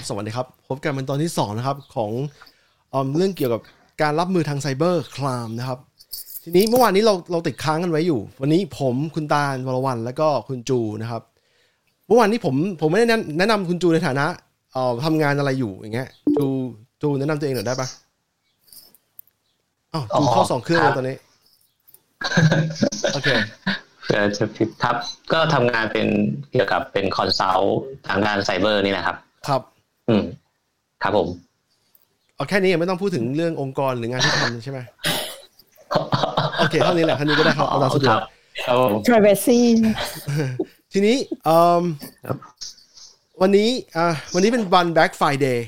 ครับ สวัสดีครับ พบกันเป็นตอนที่2นะครับของออมเรื่องเกี่ยวกับการรับมือทางไซเบอร์คลามนะครับ ทีนี้เมื่อวานนี้เราเราติดค้างกันไว้อยู่ วันนี้ผมคุณตาลวรวันแล้วก็คุณจูนะครับ เมื่อวานนี้ผมผมไม่ได้แนะแนะนำคุณจูในฐานะเอ่อทำงานอะไรอยู่อย่างเงี้ย จูจูแนะนำตัวเองหน่อยได้ปะอ้าวจูเข้าสองเครื่องเลยตอนนี้โอเคเพื่อจะผิดครับก็ทำงานเป็นเกี่ยวกับเป็นคอนซัลท์ทางด้านไซเบอร์นี่นะครับ ครับ อืมครับผมเอาแค่นี้ยังไม่ต้องพูดถึงเรื่ององค์กรหรืองานที่ทำใช่ไหมโอเคเท่านี้แหละเท่านี้ก็ได้ครับเอาตามสะดวกครับผม privacy ทีนี้เอิ่มครับวันนี้อ่าวันนี้เป็นวัน Black Friday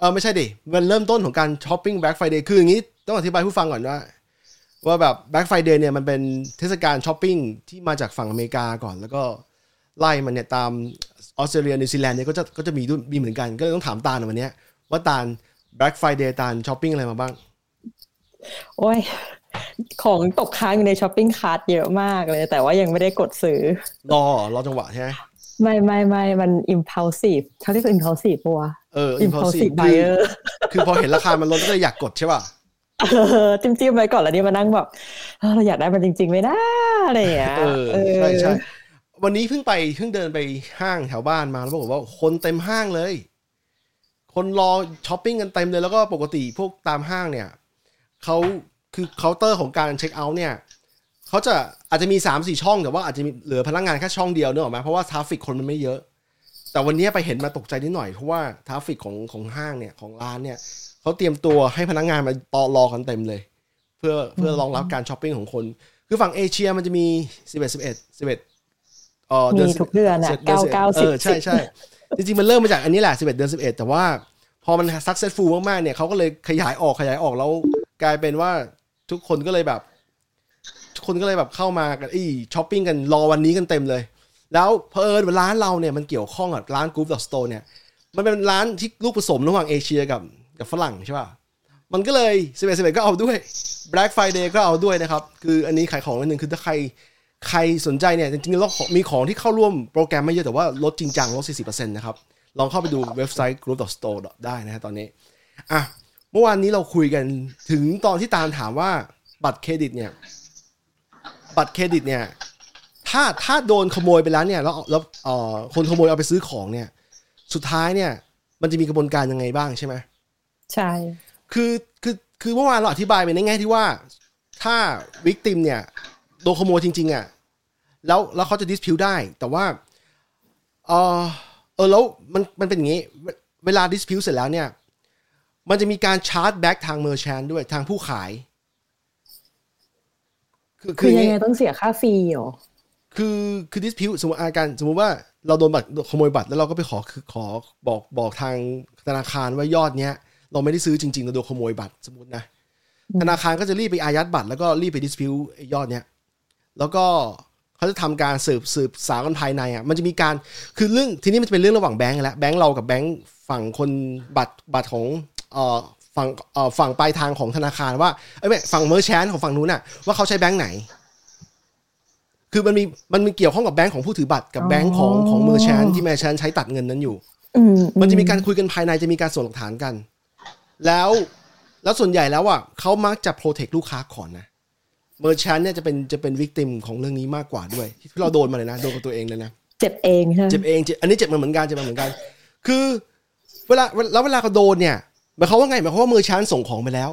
เออไม่ใช่ดิวันเริ่มต้นของการช้อปปิ้ง Black Friday คืออย่างนี้ต้องอธิบายให้ผู้ฟังก่อนว่า ว่าแบบ Black Friday เนี่ยมันเป็นเทศกาลช้อปปิ้งที่มาจากฝั่งอเมริกาก่อน แล้วก็ ไล่มาเนี่ยตามออสเตรเลียนิวซีแลนด์เนี่ยก็จะก็จะมีด้วยมีเหมือนกัน ก็เลยต้องถามตาลหน่อยวันเนี้ยว่าตาล Black Friday ตาลช้อปปิ้งอะไรมาบ้าง โอ้ยของตกค้างอยู่ใน shopping cart เยอะมากเลย แต่ว่ายังไม่ได้กดซื้อ รอรอจังหวะใช่ไหมไม่ไม่ไม่มัน impulsive เขาเรียกว่า impulsive ปะวะเออ impulsive คือ buyer คือพอเห็นราคามันลดก็เลยอยากกดใช่ป่ะเออจิ้มจิ้มไปก่อนแล้วนี่มานั่งแบบเออเราอยากได้มันจริง ๆไหมนะอะไรอย่างเงี้ยเออเออใช่ใช่ วันนี้เพิ่งไปเพิ่งเดินไปห้างแถวบ้านมาแล้วปรากฏว่าคนเต็มห้างเลย คนรอช้อปปิ้งกันเต็มเลยแล้วก็ปกติพวกตามห้างเนี่ยเขาคือเคาน์เตอร์ของการเช็คเอาท์เนี่ยเขาจะอาจจะมีสามสี่ช่องแต่ว่าอาจจะมีเหลือพนักงานแค่ช่องเดียวเนอะหรอไหมเพราะว่า traffic คนมันไม่เยอะ แต่วันนี้ไปเห็นมาตกใจนิดหน่อยเพราะว่า traffic ของของห้างเนี่ยของร้านเนี่ยเขาเตรียมตัวให้พนักงานมาต่อรอกันเต็มเลย เพื่อเพื่อรองรับการช้อปปิ้งของคน คือฝั่งเอเชียมันจะมี 11 11 11 มีทุกเดือนอะเดือน11เก้าเก้าเอสิบอใช่ใช่จริงๆ มันเริ่มมาจากอันนี้แหละสิบเอ็ดเดือนสิบเอ็ดแต่ว่าพอมัน successful มากๆเนี่ยเขาก็เลยขยายออกขยายออกแล้วกลายเป็นว่าทุกคนก็เลยแบบ ทุกคนก็เลยแบบเข้ามากันอีช้อปปิ้งกันรอวันนี้กันเต็มเลย แล้วเพอเอิญร้านเราเนี่ยมันเกี่ยวข้องกับร้าน Group Store Store เนี่ย มันเป็นร้านที่ลูกผสมระหว่างเอเชียกับกับฝรั่งใช่ป่ะมันก็เลย11 11ก็เอาด้วย Black Friday ก็เอาด้วยนะครับ คืออันนี้ขายของนิดนึงคือถ้าใคร ใครสนใจเนี่ยจริงๆแล้วมีของที่เข้าร่วมโปรแกรมไม่เยอะแต่ว่าลดจริงจังลด 40%นะครับ ลองเข้าไปดูเว็บไซต์ group store ได้นะฮะตอนนี้อะเมื่อวานนี้เราคุยกันถึงตอนที่ตาลถามว่าบัตรเครดิตเนี่ย บัตรเครดิตเนี่ย ถ้าถ้าโดนขโมยไปแล้วเนี่ยแล้วแล้วเอ่อคนขโมยเอาไปซื้อของเนี่ย สุดท้ายเนี่ย มันจะมีกระบวนการยังไงบ้างใช่ไหมใช่คือคือคือเมื่อวานเราอธิบายไปในแง่ที่ว่า ถ้า victim เนี่ย โดนขโมยจริง ๆ อะ แล้วแล้วเขาจะ dispute ได้ แต่ว่า เออเออแล้วมันมันเป็นอย่างนี้ เวเวลา dispute เสร็จแล้วเนี่ย มันจะมีการ chargeback ทาง merchant ด้วยทางผู้ขาย คือคืออยังนี้ไงต้องเสียค่า fee เหรอคือคือ dispute สมมติอาการสมมติว่าเราโดนบัตรขโมยบัตรแล้วเราก็ไปขอคือขอบอกบอกทางธนาคารว่ายอดเนี้ย เราไม่ได้ซื้อจริงๆเราโดนขโมยบัตรสมมตินะธนาคารก็จะรีบไปอายัดบัตรแล้วก็รีบไป dispute ยอดเนี้ย แล้วก็เขาจะทำการสืบสืบสาวกันภายในอะมันจะมีการคือเรื่องทีนี้มันจะเป็นเรื่องระหว่างแบงก์แล้วแบงก์เรากับแบงก์ฝั่งคนบัตรบัตรของเอ่อฝั่งเอ่อฝั่งปลายทางของธนาคารว่าเอ้ยไม่ฝั่ง merchant ของฝั่งนู้นน่ะว่าเขาใช้แบงก์ไหน คือมันมีมันมีเกี่ยวข้องกับแบงก์ของผู้ถือบัตรกับแบงก์ของของ merchant ที่ merchant ใช้ตัดเงินนั้นอยู่อืมมันจะมีการคุยกันภายในจะมีการส่งหลักฐานกัน แล้วแล้วส่วนใหญ่แล้วอะเขามักจะ protect ลูกค้าก่อนนะ merchant เนี่ยจะเป็นจะเป็น victim ของเรื่องนี้มากกว่าด้วยที่เราโดนมาเลยนะโดนกับตัวเองเลยนะเจ็บเองใช่ไหมเจ็บเองเจ็บอันนี้เจ็บมาเหมือนกันเจ็บมาเหมือนกัน คือเวลาแล้วเวลาเขาโดนเนี่ยหมายความว่าไงหมายความว่า merchant ส่งของไปแล้ว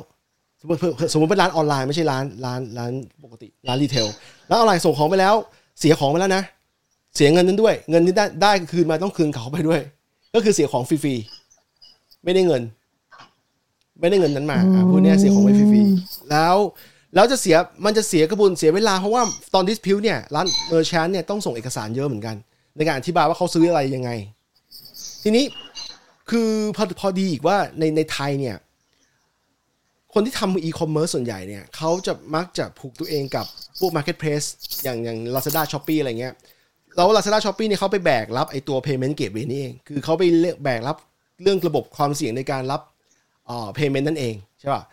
สมมติสมมติเป็นร้านออนไลน์ไม่ใช่ร้านร้านร้านปกติร้าน retail ร้านออนไลน์ส่งของไปแล้ว เสียของไปแล้วนะเสียเงินนั้นด้วย เงินที่ได้ได้คืนมาต้องคืนเขาไปด้วย ก็คือเสียของฟรีๆไม่ได้เงิน ไม่ได้เงินนั้นมาอะพูดเนี้ยเสียของไปฟรีๆแล้ว แล้วจะเสียมันจะเสียกระบวนเสียเวลาเพราะว่าตอน dispute เนี่ยร้าน merchant เนี่ยต้องส่งเอกสารเยอะเหมือนกัน ในการอธิบายว่าเขาซื้ออะไรยังไง ทีนี้คือพอพอดีอีกว่าในในไทยเนี่ย คนที่ทำอีคอมเมิร์ซส่วนใหญ่เนี่ยเขาจะมักจะผูกตัวเองกับพวก Marketplace อย่างอย่าง Lazada Shopee อะไรเงี้ยแล้ว Lazada Shopee เนี่ยเขาไปแบกรับไอตัว Payment Gateway นี่เองคือเขาไปแบกรับเรื่องระบบความเสี่ยงในการรับอ่า payment นั่นเองใช่ป่ะ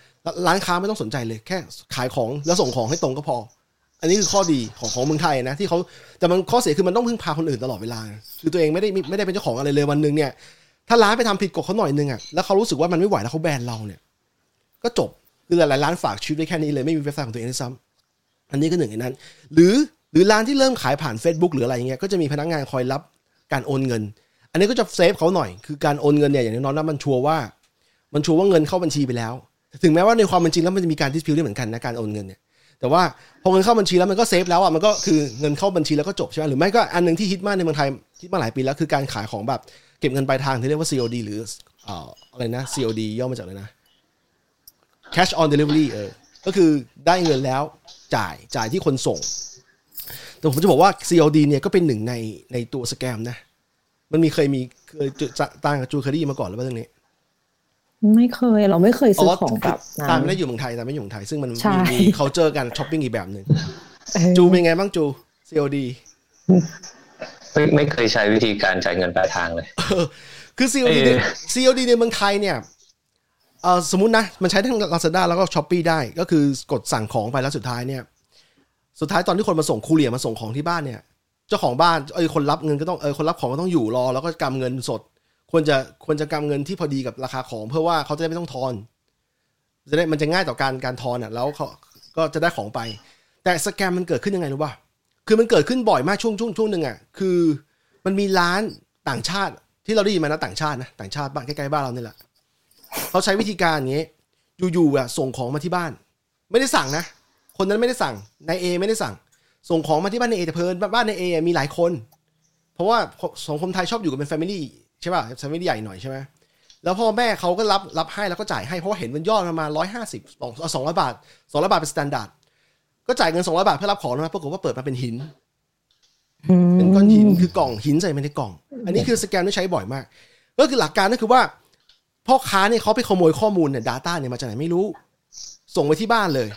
ร้านค้าไม่ต้องสนใจเลยแค่ขายของแล้วส่งของให้ตรงก็พอ อันนี้คือข้อดีของของเมืองไทยนะที่เขาแต่มันข้อเสียคือมันต้องพึ่งพาคนอื่นตลอดเวลา คือตัวเองไม่ได้ไม่ได้เป็นเจ้าของอะไรเลยวันหนึ่งเนี่ย ถ้าร้านไปทำผิดกฎเขาหน่อยนึงอะแล้วเขารู้สึกว่ามันไม่ไหวแล้วเขาแบนเราเนี่ย ก็จบคือหลายร้านฝากชีวิตไว้แค่นี้เลยไม่มีเว็บไซต์ของตัวเองด้วยซ้ำอันนี้ก็หนึ่งในนั้น หรือหรือร้านที่เริ่มขายผ่าน Facebook หรืออะไรอย่างเงี้ยก็จะมีพนักงานคอยรับการโอนเงิน อันนี้ก็จะเซฟเขาหน่อยคือการโอนเงินเนี่ยอย่างน้อยๆนะมันชัวร์ว่า มันชัวร์ว่าเงินเข้าบัญชีไปแล้ว ถึงแม้ว่าในความเป็นจริงแล้วมันจะมีการดิสพิวได้เหมือนกันนะการโอนเงินเนี่ยแต่ว่าพอเงินเข้าบัญชีแล้วมันก็เซฟแล้วอะมันก็คือเงินเข้าบัญชีแล้วก็จบใช่ไหมหรือไม่ก็อันหนึ่งที่ฮิตมากในเมืองไทยฮิตมาหลายปีแล้วคือการขายของแบบเก็บเงินปลายทางที่เรียกว่า COD หรืออ่ออะไรนะ COD ย่อมาจากอะไรนะ cash on delivery เออ ก็คือได้เงินแล้วจ่ายจ่ายที่คนส่ง แต่ผมจะบอกว่า COD เนี่ยก็เป็นหนึ่งในในตัวสแกมนะ มันมีเคยมีเคยจะจะต่างกับจูเคอรี่มาก่อนหรือเปล่าเรื่องนี้ ไม่เคย เราไม่เคยซื้อของแบบตามนั้นไม่ได้อยู่เมืองไทยตามไม่ได้อยู่เมืองไทย ซึ่งมันใช่มีมี culture การช้อปปิ้งอีกแบบหนึ่งเออจูเป็นไงบ้างจู COD ไม่ไม่เคยใช้วิธีการจ่ายเงินปลายทางเลยคือ COD เออใน COD ในเมืองไทยเนี่ยเออสมมตินะ มันใช้ทั้ง Lazada แล้วก็ Shopee ได้ ก็คือกดสั่งของไปแล้วสุดท้ายเนี่ย สุดท้ายตอนที่คนมาส่งคูเรียร์มาส่งของที่บ้านเนี่ย เจ้าของบ้านเออคนรับเงินก็ต้องเออคนรับของก็ต้องอยู่รอ แล้วก็กำเงินสด ควรจะควรจะกำเงินที่พอดีกับราคาของเพื่อว่าเขาจะได้ไม่ต้องทอน จะได้มันจะง่ายต่อการการทอนอะแล้วเขาก็จะได้ของไป แต่สแกมมันเกิดขึ้นยังไงรู้ป่ะคือมันเกิดขึ้นบ่อยมากช่วงช่วงช่วงหนึ่งอะคือมันมีร้านต่างชาติที่เราได้ยินมานะต่างชาตินะต่างชาติบ้านใกล้ๆบ้านเราเนี่ยแหละเขาใช้วิธีการอย่างนี้อยู่ๆอะส่งของมาที่บ้าน ไม่ได้สั่งนะ คนนั้นไม่ได้สั่งนายเอไม่ได้สั่ง ส่งของมาที่บ้านนายเอแต่เผอิญบ้านนายเอมีหลายคน เพราะว่าสังคมไทยชอบอยู่กันเป็น family ใช่ป่ะ family ใหญ่หน่อยใช่ไหมแล้วพ่อแม่เขาก็รับรับให้แล้วก็จ่ายให้เพราะว่าเห็นมันยอดประมาณร้อยห้าสิบสองสองร้อยบาทสองร้อยบาทเป็น standard ก็จ่ายเงินสองร้อยบาทเพื่อรับของนะปรากฏว่าเปิดมาเป็นหินอืมเป็นก้อนหินคือกล่องหินใส่มาในกล่อง อันนี้คือสแกนที่ใช้บ่อยมาก ก็คือหลักการก็คือว่า พ่อค้าเนี่ยเขาไปขโมยข้อมูลเนี่ย Data เนี่ยมาจากไหนไม่รู้ ส่งไปที่บ้านเลย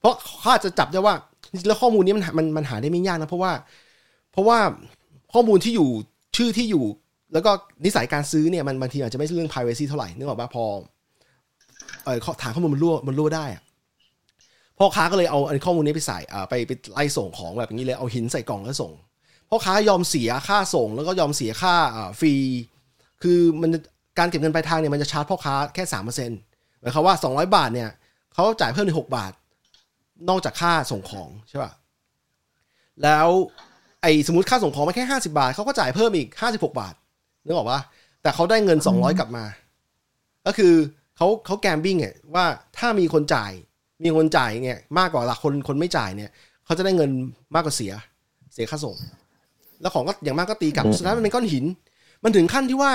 เพราะเขาอาจจะจับได้ว่าจริงๆแล้วข้อมูลนี้มันมันมันหาได้ไม่ยากนะเพราะว่า เพราะว่าข้อมูลที่อยู่ชื่อที่อยู่ แล้วก็นิสัยการซื้อเนี่ยมันบางทีอาจจะไม่ใช่เรื่อง privacy เท่าไหร่นึกออกปะพอเออฐานข้อมูลมันรั่วมันรั่วได้อะพ่อค้าก็เลยเอาอันข้อมูลนี้ไปใส่ไปไปไล่ส่งของแบบนี้เลยเอาหินใส่กล่องแล้วส่งพ่อค้ายอมเสียค่าส่ง แล้วก็ยอมเสียค่า fee คือมันการเก็บเงินปลายทางเนี่ยมันจะชาร์จพ่อค้าแค่สามเปอร์เซ็นต์หมายความว่าสองร้อยบาทเนี่ยเขาจ่ายเพิ่มในหกบาท นอกจากค่าส่งของใช่ป่ะแล้วไอ้สมมติค่าส่งของมาแค่ห้าสิบบาทเขาก็จ่ายเพิ่มอีกห้าสิบหกบาท นึกออกปะแต่เขาได้เงินสองร้อยกลับมา ก็คือเขาเขา gambling เนี่ยว่าถ้ามีคนจ่าย มีคนจ่ายเนี่ยมากกว่าหลักคนคนไม่จ่ายเนี่ยเขาจะได้เงินมากกว่าเสีย เสียค่าส่ง แล้วของก็อย่างมากก็ตีกลับอืมสุดท้ายมันเป็นก้อนหิน มันถึงขั้นที่ว่า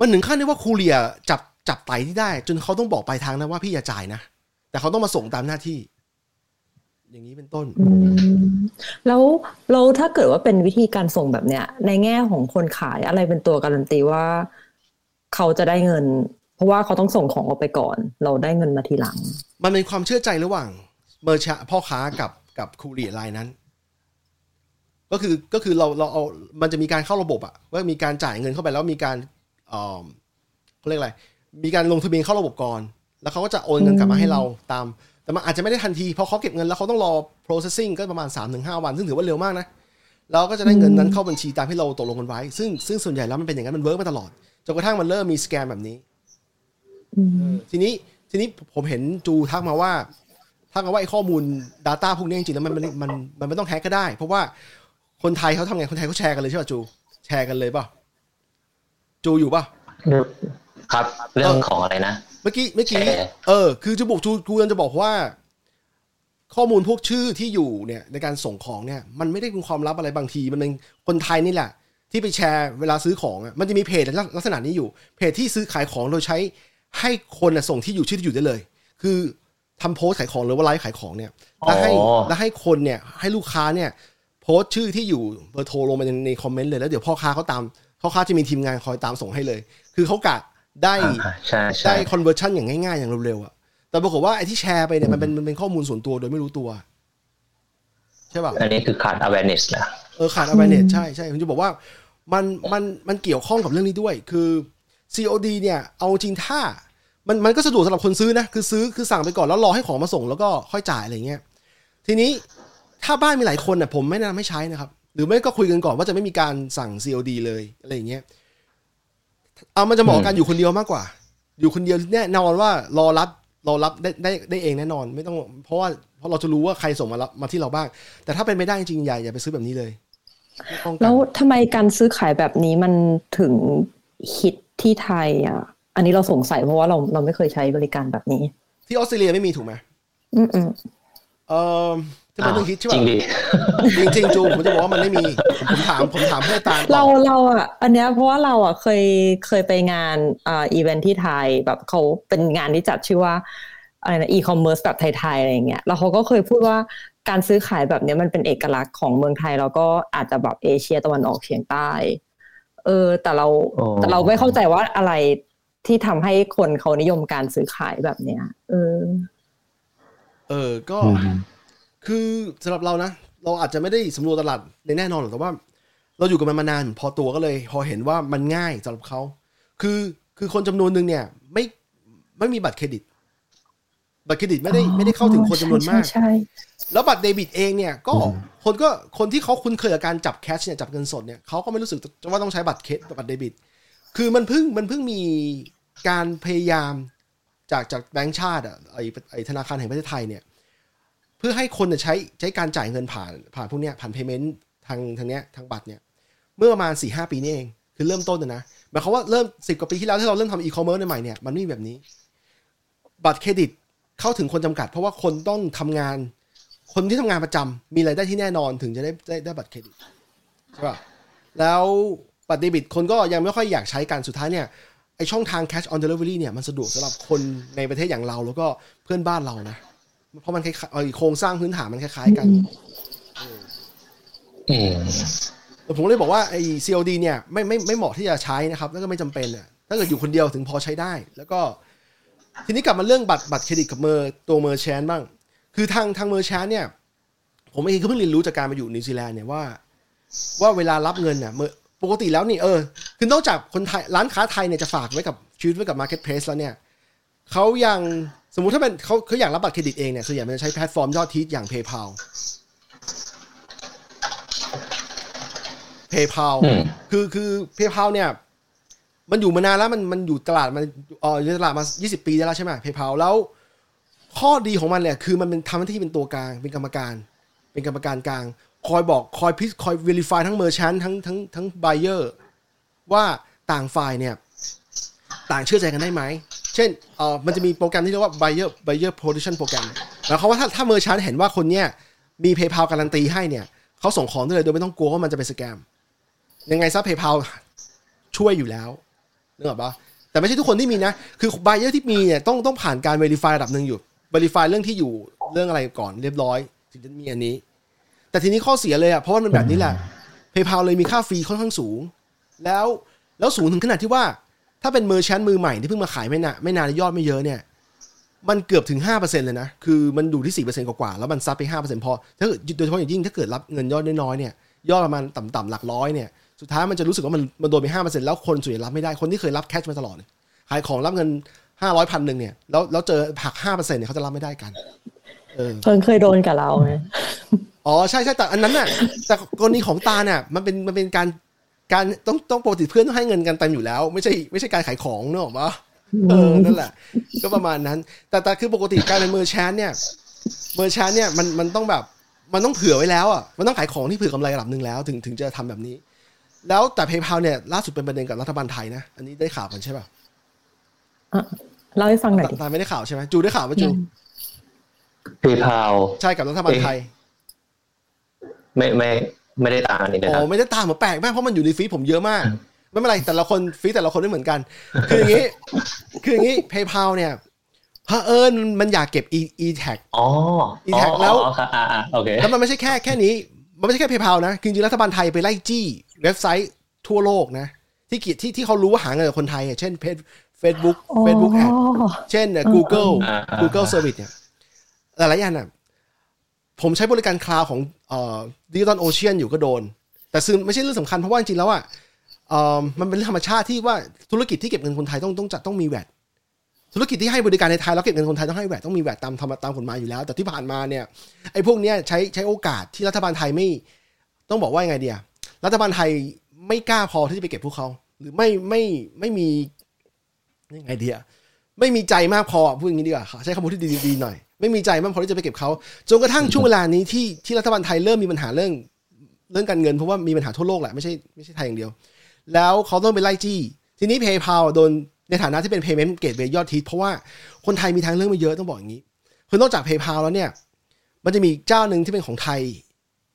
มันถึงขั้นที่ว่าครูเรียจับจับไตที่ได้ จนเขาต้องบอกปลายทางนะว่าพี่อย่าจ่ายนะแต่เขาต้องมาส่งตามหน้าที่ อย่างนี้เป็นต้นอืมแล้วแล้วถ้าเกิดว่าเป็นวิธีการส่งแบบเนี้ย ในแง่ของคนขายอะไรเป็นตัวการันตีว่า เขาจะได้เงิน เพราะว่าเขาต้องส่งของออกไปก่อน เราได้เงินมาทีหลัง มันเป็นความเชื่อใจระหว่าง merchant พ่อค้ากับกับ courier รายนั้น ก็คือก็คือเราเราเอามันจะมีการเข้าระบบอะว่ามีการจ่ายเงินเข้าไปแล้วมีการเอ่อเขาเรียกอะไรมีการลงทะเบียนเข้าระบบก่อน แล้วเขาก็จะโอนเงินกลับมาให้เราตาม แต่มันอาจจะไม่ได้ทันทีเพราะเขาเก็บเงินแล้วเขาต้องรอ processing ก็ประมาณ 3-5 วัน ซึ่งถือว่าเร็วมากนะเราก็จะได้เงินนั้นเข้าบัญชีตามที่เราตกลงกันไว้ ซึ่งซึ่งส่วนใหญ่แล้วมันเป็นอย่างนั้นมัน work มาตลอดจนกระทั่งมันเริ่มมีสแกมแบบนี้อืมทีนี้ทีนี้ผมเห็นจูทักมาว่าทักมาว่าไอ้ข้อมูล Data พวกนี้จริงๆแล้วมันมันมันมันไม่ต้องแฮกก็ได้ เพราะว่าคนไทยเขาทำไงคนไทยเขาแชร์กันเลยใช่ป่ะจู แชร์กันเลยป่ะจูอยู่ป่ะครับ เรื่องของอะไรนะเมื่อกี้เมื่อกี้แชร์เออคือจะบอกจูจูจะบอกว่า ข้อมูลพวกชื่อที่อยู่เนี่ย ในการส่งของเนี่ย มันไม่ได้เป็นความลับอะไรบางที มันเป็นคนไทยนี่แหละ ที่ไปแชร์เวลาซื้อของอะมันจะมีเพจลักษณะนี้อยู่ เพจที่ซื้อขายของโดยใช้ให้คนน่ะส่งที่อยู่ชื่อที่อยู่ได้เลย คือทำโพสต์ขายของหรือว่าไลฟ์ขายของเนี่ยแล้วให้อ๋อแล้วให้คนเนี่ย ให้ลูกค้าเนี่ย โพสต์ชื่อที่อยู่เบอร์โทรลงมาในในคอมเมนต์เลยแล้วเดี๋ยวพ่อค้าเขาตามพ่อค้าจะมีทีมงานคอยตามส่งให้เลย คือเขากะ ได้อ่าใช่ใช่ได้ conversion อย่างง่ายๆ อย่างเร็วๆอะแต่ปรากฏว่าไอ้ที่แชร์ไปเนี่ยมันเป็นมันเป็นข้อมูลส่วนตัวโดยไม่รู้ตัวใช่ป่ะอันนี้คือขาด awareness นะเออขาด awareness ใช่ใช่ผมจะบอกว่ามันมันมันเกี่ยวข้องกับเรื่องนี้ด้วย คือ COD เนี่ย เอาจริงถ้า มันมันก็สะดวกสำหรับคนซื้อนะ คือซื้อคือสั่งไปก่อนแล้วรอให้ของมาส่งแล้วก็ค่อยจ่ายอะไรเงี้ยทีนี้ถ้าบ้านมีหลายคนเนี่ยผมไม่แนะนำให้ใช้นะครับ หรือไม่ก็คุยกันก่อนว่าจะไม่มีการสั่ง COD เลยอะไรอย่างเงี้ย เอามันจะเหมาะกับการอยู่คนเดียวมากกว่า อยู่คนเดียวแน่นอนว่ารอรับรอรับได้ได้ได้เองแน่นอน ไม่ต้อง เพราะว่าเพราะเราจะรู้ว่าใครส่งมารับมาที่เราบ้าง แต่ถ้าเป็นไม่ได้จริงๆอย่าอย่าไปซื้อแบบนี้เลยไม่ป้องกันแล้วทำไมการซื้อขายแบบนี้มันถึงฮิตที่ไทยอะ อันนี้เราสงสัยเพราะว่าเราเราไม่เคยใช้บริการแบบนี้ ที่ออสเตรเลียไม่มีถูกไหมอืมอืมเออ ทำไมต้องคิดใช่จริป่ะงดิจริงจริงๆจูผมจะบอกว่ามันไม่มีผมผมถามผมถามเพื่อตามเราเราอะอันเนี้ยเพราะว่าเราอะเคยเคยไปงานอ่าอีเวนท์ที่ไทยแบบเขาเป็นงานที่จัดชื่อว่าอะไรนะอีคอมเมิร์ซแบบไทยๆอะไรอย่างเงี้ยแล้วเขาก็เคยพูดว่าการซื้อขายแบบเนี้ยมันเป็นเอกลักษณ์ของเมืองไทย แล้วก็อาจจะแบบเอเชียตะวันออกเฉียงใต้ เออ แต่เราอ๋อแต่เราไม่เข้าใจว่าอะไรที่ทำให้คนเขานิยมการซื้อขายแบบเนี้ย เออ เออก็อืม คือสำหรับเรานะ เราอาจจะไม่ได้สำรวจตลาดในแน่นอนหรอกแต่ว่า เราอยู่กับมันมานานพอตัวก็เลย พอเห็นว่ามันง่ายสำหรับเขาคือคือคนจำนวนหนึ่งเนี่ย ไม่ไม่มีบัตรเครดิต บัตรเครดิตไม่ได้ไม่ได้เข้าถึงคนจำนวนมากใช่ใช่แล้วบัตรเดบิตเองเนี่ย ก็คนก็คนที่เขาคุ้นเคยกับการจับแคชเนี่ยจับเงินสดเนี่ยเขาก็ไม่รู้สึกว่าต้องใช้บัตรเครดิตบัตรเดบิต คือมันเพิ่งมันเพิ่งมีการพยายามจากจากแบงก์ชาติอะไอไอธนาคารแห่งประเทศไทยเนี่ยเพื่อให้คนใช้ใช้การจ่ายเงินผ่านผ่านพวกเนี้ยผ่านเพย์เมนต์ทางทางเนี้ยทางบัตรเนี่ยเมื่อประมาณสี่ห้าปีนี่เอง คือเริ่มต้นนะนะหมายความว่าเริ่มสิบกว่าปีที่แล้วที่เราเริ่มทำอีคอมเมิร์ซใหม่เนี่ยมันไม่มีแบบนี้ บัตรเครดิตเข้าถึงคนจำกัด เพราะว่าคนต้องทำงาน คนที่ทำงานประจำมีรายได้ที่แน่นอนถึงจะได้ได้ได้บัตรเครดิตใช่ป่ะแล้วบัตรเดบิตคนก็ยังไม่ค่อยอยากใช้กันสุดท้ายเนี่ยไอช่องทาง cash on delivery เนี่ยมันสะดวกสำหรับคนในประเทศอย่างเราแล้วก็เพื่อนบ้านเรานะ เพราะมันคล้ายๆเอ่อโครงสร้างพื้นฐานมันคล้ายๆกันอืมแต่ผมเลยบอกว่าไอ้ COD เนี่ยไม่ไม่ไม่เหมาะที่จะใช้นะครับ แล้วก็ไม่จำเป็นอะถ้าเกิดอยู่คนเดียวถึงพอใช้ได้ แล้วก็ ทีนี้กลับมาเรื่องบัตรบัตรเครดิตกับเมอร์ตัว merchant บ้าง คือทางทาง merchant เนี่ย ผมเองก็เพิ่งเรียนรู้จากการมาอยู่นิวซีแลนด์เนี่ยว่า ว่าเวลารับเงินเนี่ยเมื่อปกติแล้วนี่เออ คือนอกจากคนไทยร้านค้าไทยเนี่ยจะฝากไว้กับชีวิตไว้กับ Marketplace แล้วเนี่ยเขายัง สมมุติถ้าเป็นเขาเขาอยากรับบัตรเครดิตเองเนี่ยส่วนใหญ่มันจะใช้แพลตฟอร์มยอดทิตอย่าง PayPal PayPal อืมคือคือ PayPal เนี่ย มันอยู่มานานแล้วมันมันอยู่ตลาดมันเอออยู่ในตลาดมา 20 ปีได้แล้วใช่ไหม PayPal แล้วข้อดีของมันเนี่ยคือมันเป็นทำหน้าที่เป็นตัวกลาง เป็นกรรมการ เป็นกรรมการกลาง คอยบอกคอยพิคอย verify ทั้ง merchant ทั้งทั้งทั้ง buyer ว่าต่างฝ่ายเนี่ย ต่างเชื่อใจกันได้ไหม เช่นเออมันจะมีโปรแกรมที่เรียกว่า buyer buyer protection program หมายความว่าถ้าถ้า merchant เห็นว่าคนเนี้ยมี PayPal การันตีให้เนี่ยเขาส่งของได้เลยโดยไม่ต้องกลัวว่ามันจะเป็นสแกมยังไงซะ PayPal ช่วยอยู่แล้วนึกออกปะแต่ไม่ใช่ทุกคนที่มีนะ คือ buyer ที่มีเนี่ยต้องต้องผ่านการ verify ระดับหนึ่งอยู่ verify เรื่องที่อยู่เรื่องอะไรก่อนเรียบร้อยถึงจะมีอันนี้ แต่ทีนี้ข้อเสียเลยอะเพราะว่ามันแบบนี้แหละ PayPal เลยมีค่าฟรีค่อนข้างสูง แล้วแล้วสูงถึงขนาดที่ว่า ถ้าเป็นเมอร์ชันมือใหม่ที่เพิ่งมาขายไม่นานไม่นานและยอดไม่เยอะเนี่ยมันเกือบถึง 5%เลยนะ คือมันอยู่ที่ 4%กว่าๆ แล้วมันซับไป 5%พอ ถ้าเกิดโดยเฉพาะอย่างยิ่งถ้าเกิดรับเงินยอดน้อยๆ เนี่ย ยอดประมาณต่ำๆ หลักร้อยเนี่ย สุดท้ายมันจะรู้สึกว่ามันมันโดนไป 5%แล้วคนส่วนใหญ่รับไม่ได้ คนที่เคยรับแคชมาตลอดเนี่ยขายของรับเงิน 500พันหนึ่งเนี่ย แล้วแล้วเจอหัก 5%เนี่ยเขาจะรับไม่ได้กัน เออเพิ่งเคยโดนกับเราไง อ๋อ ใช่ใช่แต่อันนั้นน่ะ แต่กรณีของตาเนี่ยมันเป็นมันเป็นการ การต้องต้องปกติเพื่อนต้องให้เงินกันเต็มอยู่แล้ว ไม่ใช่ไม่ใช่การขายของเนกอะปะเออนั่นแหละ ก็ประมาณนั้น แต่แต่คือปกติการเป็นเมอร์แชนเนี่ยเมอร์แชนเนี่ยมันมันต้องแบบมันต้องเผื่อไว้แล้วอะมันต้องขายของที่เผื่อกำไรระดับหนึ่งแล้ว ถึงถึงจะทำแบบนี้ แล้วแต่ PayPal เนี่ยล่าสุดเป็นประเด็นกับรัฐบาลไทยนะ อันนี้ได้ข่าวกันใช่ป่ะอะเล่าให้ฟังหน่อยดิตาไม่ได้ข่าวใช่ไหมจูได้ข่าวป่ะจูยัง PayPal ใช่กับรัฐบาลไทย ไม่ไม่ ไม่ได้ตามอันนี้เลยอ๋ครัอบไม่ได้ตามมาแปลกมากเพราะมันอยู่ในฟีดผมเยอะมาก ไม่เป็นไรแต่ละคนฟีดแต่ละคนไม่เหมือนกัน คืออย่างนี้ คืออย่างนี้ PayPal เนี่ยเผอิญมันอยากเก็บ e e tag อ๋ออีแท็กแล้วอ๋อครับอ่าอ่าโอเคแล้วมันไม่ใช่แค่แค่นี้ มันไม่ใช่แค่ PayPal นะคือจริงๆรัฐบาลไทยไปไล่จี้เว็บไซต์ทั่วโลกนะ ที่เกียที่ที่เขารู้ว่าหาเงินกับคนไทยอะเช่นเพจ Facebook Facebook Ad เช่นเอ่อ Google อ่าอ่า Google Service เนี่ยหลายๆอย่างน่ะ ผมใช้บริการ cloud ของ DigitalOcean อยู่ก็โดน แต่ซึ่งไม่ใช่เรื่องสำคัญเพราะว่าจริงๆแล้วอะมันเป็นเรื่องธรรมชาติที่ว่าธุรกิจที่เก็บเงินคนไทยต้องต้องจัดต้องมี VAT ธุรกิจที่ให้บริการในไทยแล้วเก็บเงินคนไทยต้องให้ VAT ต้องมี VAT ตามธรรมตามกฎหมายอยู่แล้ว แต่ที่ผ่านมาเนี่ยไอ้พวกเนี้ยใช้ใช้โอกาสที่รัฐบาลไทยไม่ต้องบอกว่ายังไงเดียรัฐบาลไทยไม่กล้าพอที่จะไปเก็บพวกเขาหรือไม่ไม่ไม่มียังไงเดีอะไม่มีใจมากพอพูดอย่างนี้ดีกว่าใช้คำพูดที่ดีๆหน่อย ไม่มีใจมากพอที่จะไปเก็บเขาจนกระทั่งช่วงเวลานี้ที่ที่รัฐบาลไทยเริ่มมีปัญหาเรื่องเรื่องการเงินเพราะว่ามีปัญหาทั่วโลกแหละไม่ใช่ไม่ใช่ไทยอย่างเดียว แล้วเขาต้องไปไล่จี้ ทีนี้ PayPal โดนในฐานะที่เป็น payment gateway ยอดฮิตเพราะว่าคนไทยมีทางเลือกมาเยอะต้องบอกอย่างนี้คือนอกจาก PayPal แล้วเนี่ยมันจะมีเจ้าหนึ่งที่เป็นของไทย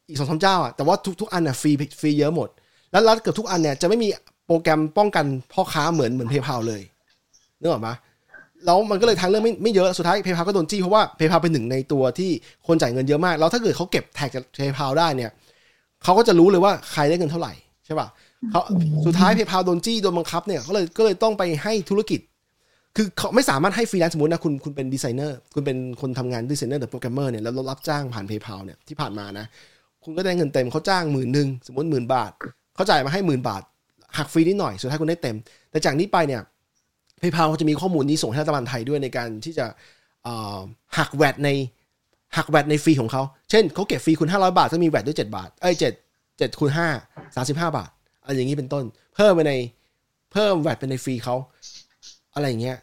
อีกสองสามเจ้าอะแต่ว่าทุกทุกอันอะฟรีฟรีเยอะหมด แล้วแล้วเกือบทุกอันเนี่ยจะไม่มีโปรแกรมป้องกันพ่อค้าเหมือนเหมือน PayPal เลยนึกออกไหม แล้วมันก็เลยทางเรื่องไม่ไม่เยอะสุดท้าย PayPal ก็โดนจี้เพราะว่า PayPal เป็นหนึ่งในตัวที่คนจ่ายเงินเยอะมาก แล้วถ้าเกิดเขาเก็บแท็กจาก PayPal ได้เนี่ยเขาก็จะรู้เลยว่าใครได้เงินเท่าไหร่ใช่ป่ะเขาสุดท้าย PayPal โดนจี้โดนบังคับเนี่ยก็เลยก็เลยต้องไปให้ธุรกิจ คือเขาไม่สามารถให้ฟรีแลนซ์สมมตินะคุณคุณเป็นดีไซเนอร์คุณเป็นคนทำงานดีไซเนอร์หรือโปรแกรมเมอร์เนี่ยแล้วเรารับจ้างผ่าน PayPal เนี่ยที่ผ่านมานะ คุณก็ได้เงินเต็มเขาจ้างหมื่นหนึ่งสมมติหมื่นบาทเขาจ่ายมาให้หมื่นบาทหัก fee นิดหน่อยสุดท้ายคุณได้เต็ม แต่จากนี้ไปเนี่ย PayPal เขาจะมีข้อมูลนี้ส่งให้รัฐบาลไทยด้วยในการที่จะหัก VAT ในหัก VAT ใน fee ของเขา เช่นเขาเก็บ fee คุณ 500 บาทก็มี VAT ด้วย 7 บาท เอ้ยเจ็ดเจ็ดคูณห้าสามสิบห้าบาท อะไรอย่างนี้เป็นต้น เพิ่มไปในเพิ่มแวดเป็นในฟรีเขา อะไรอย่างเงี้ย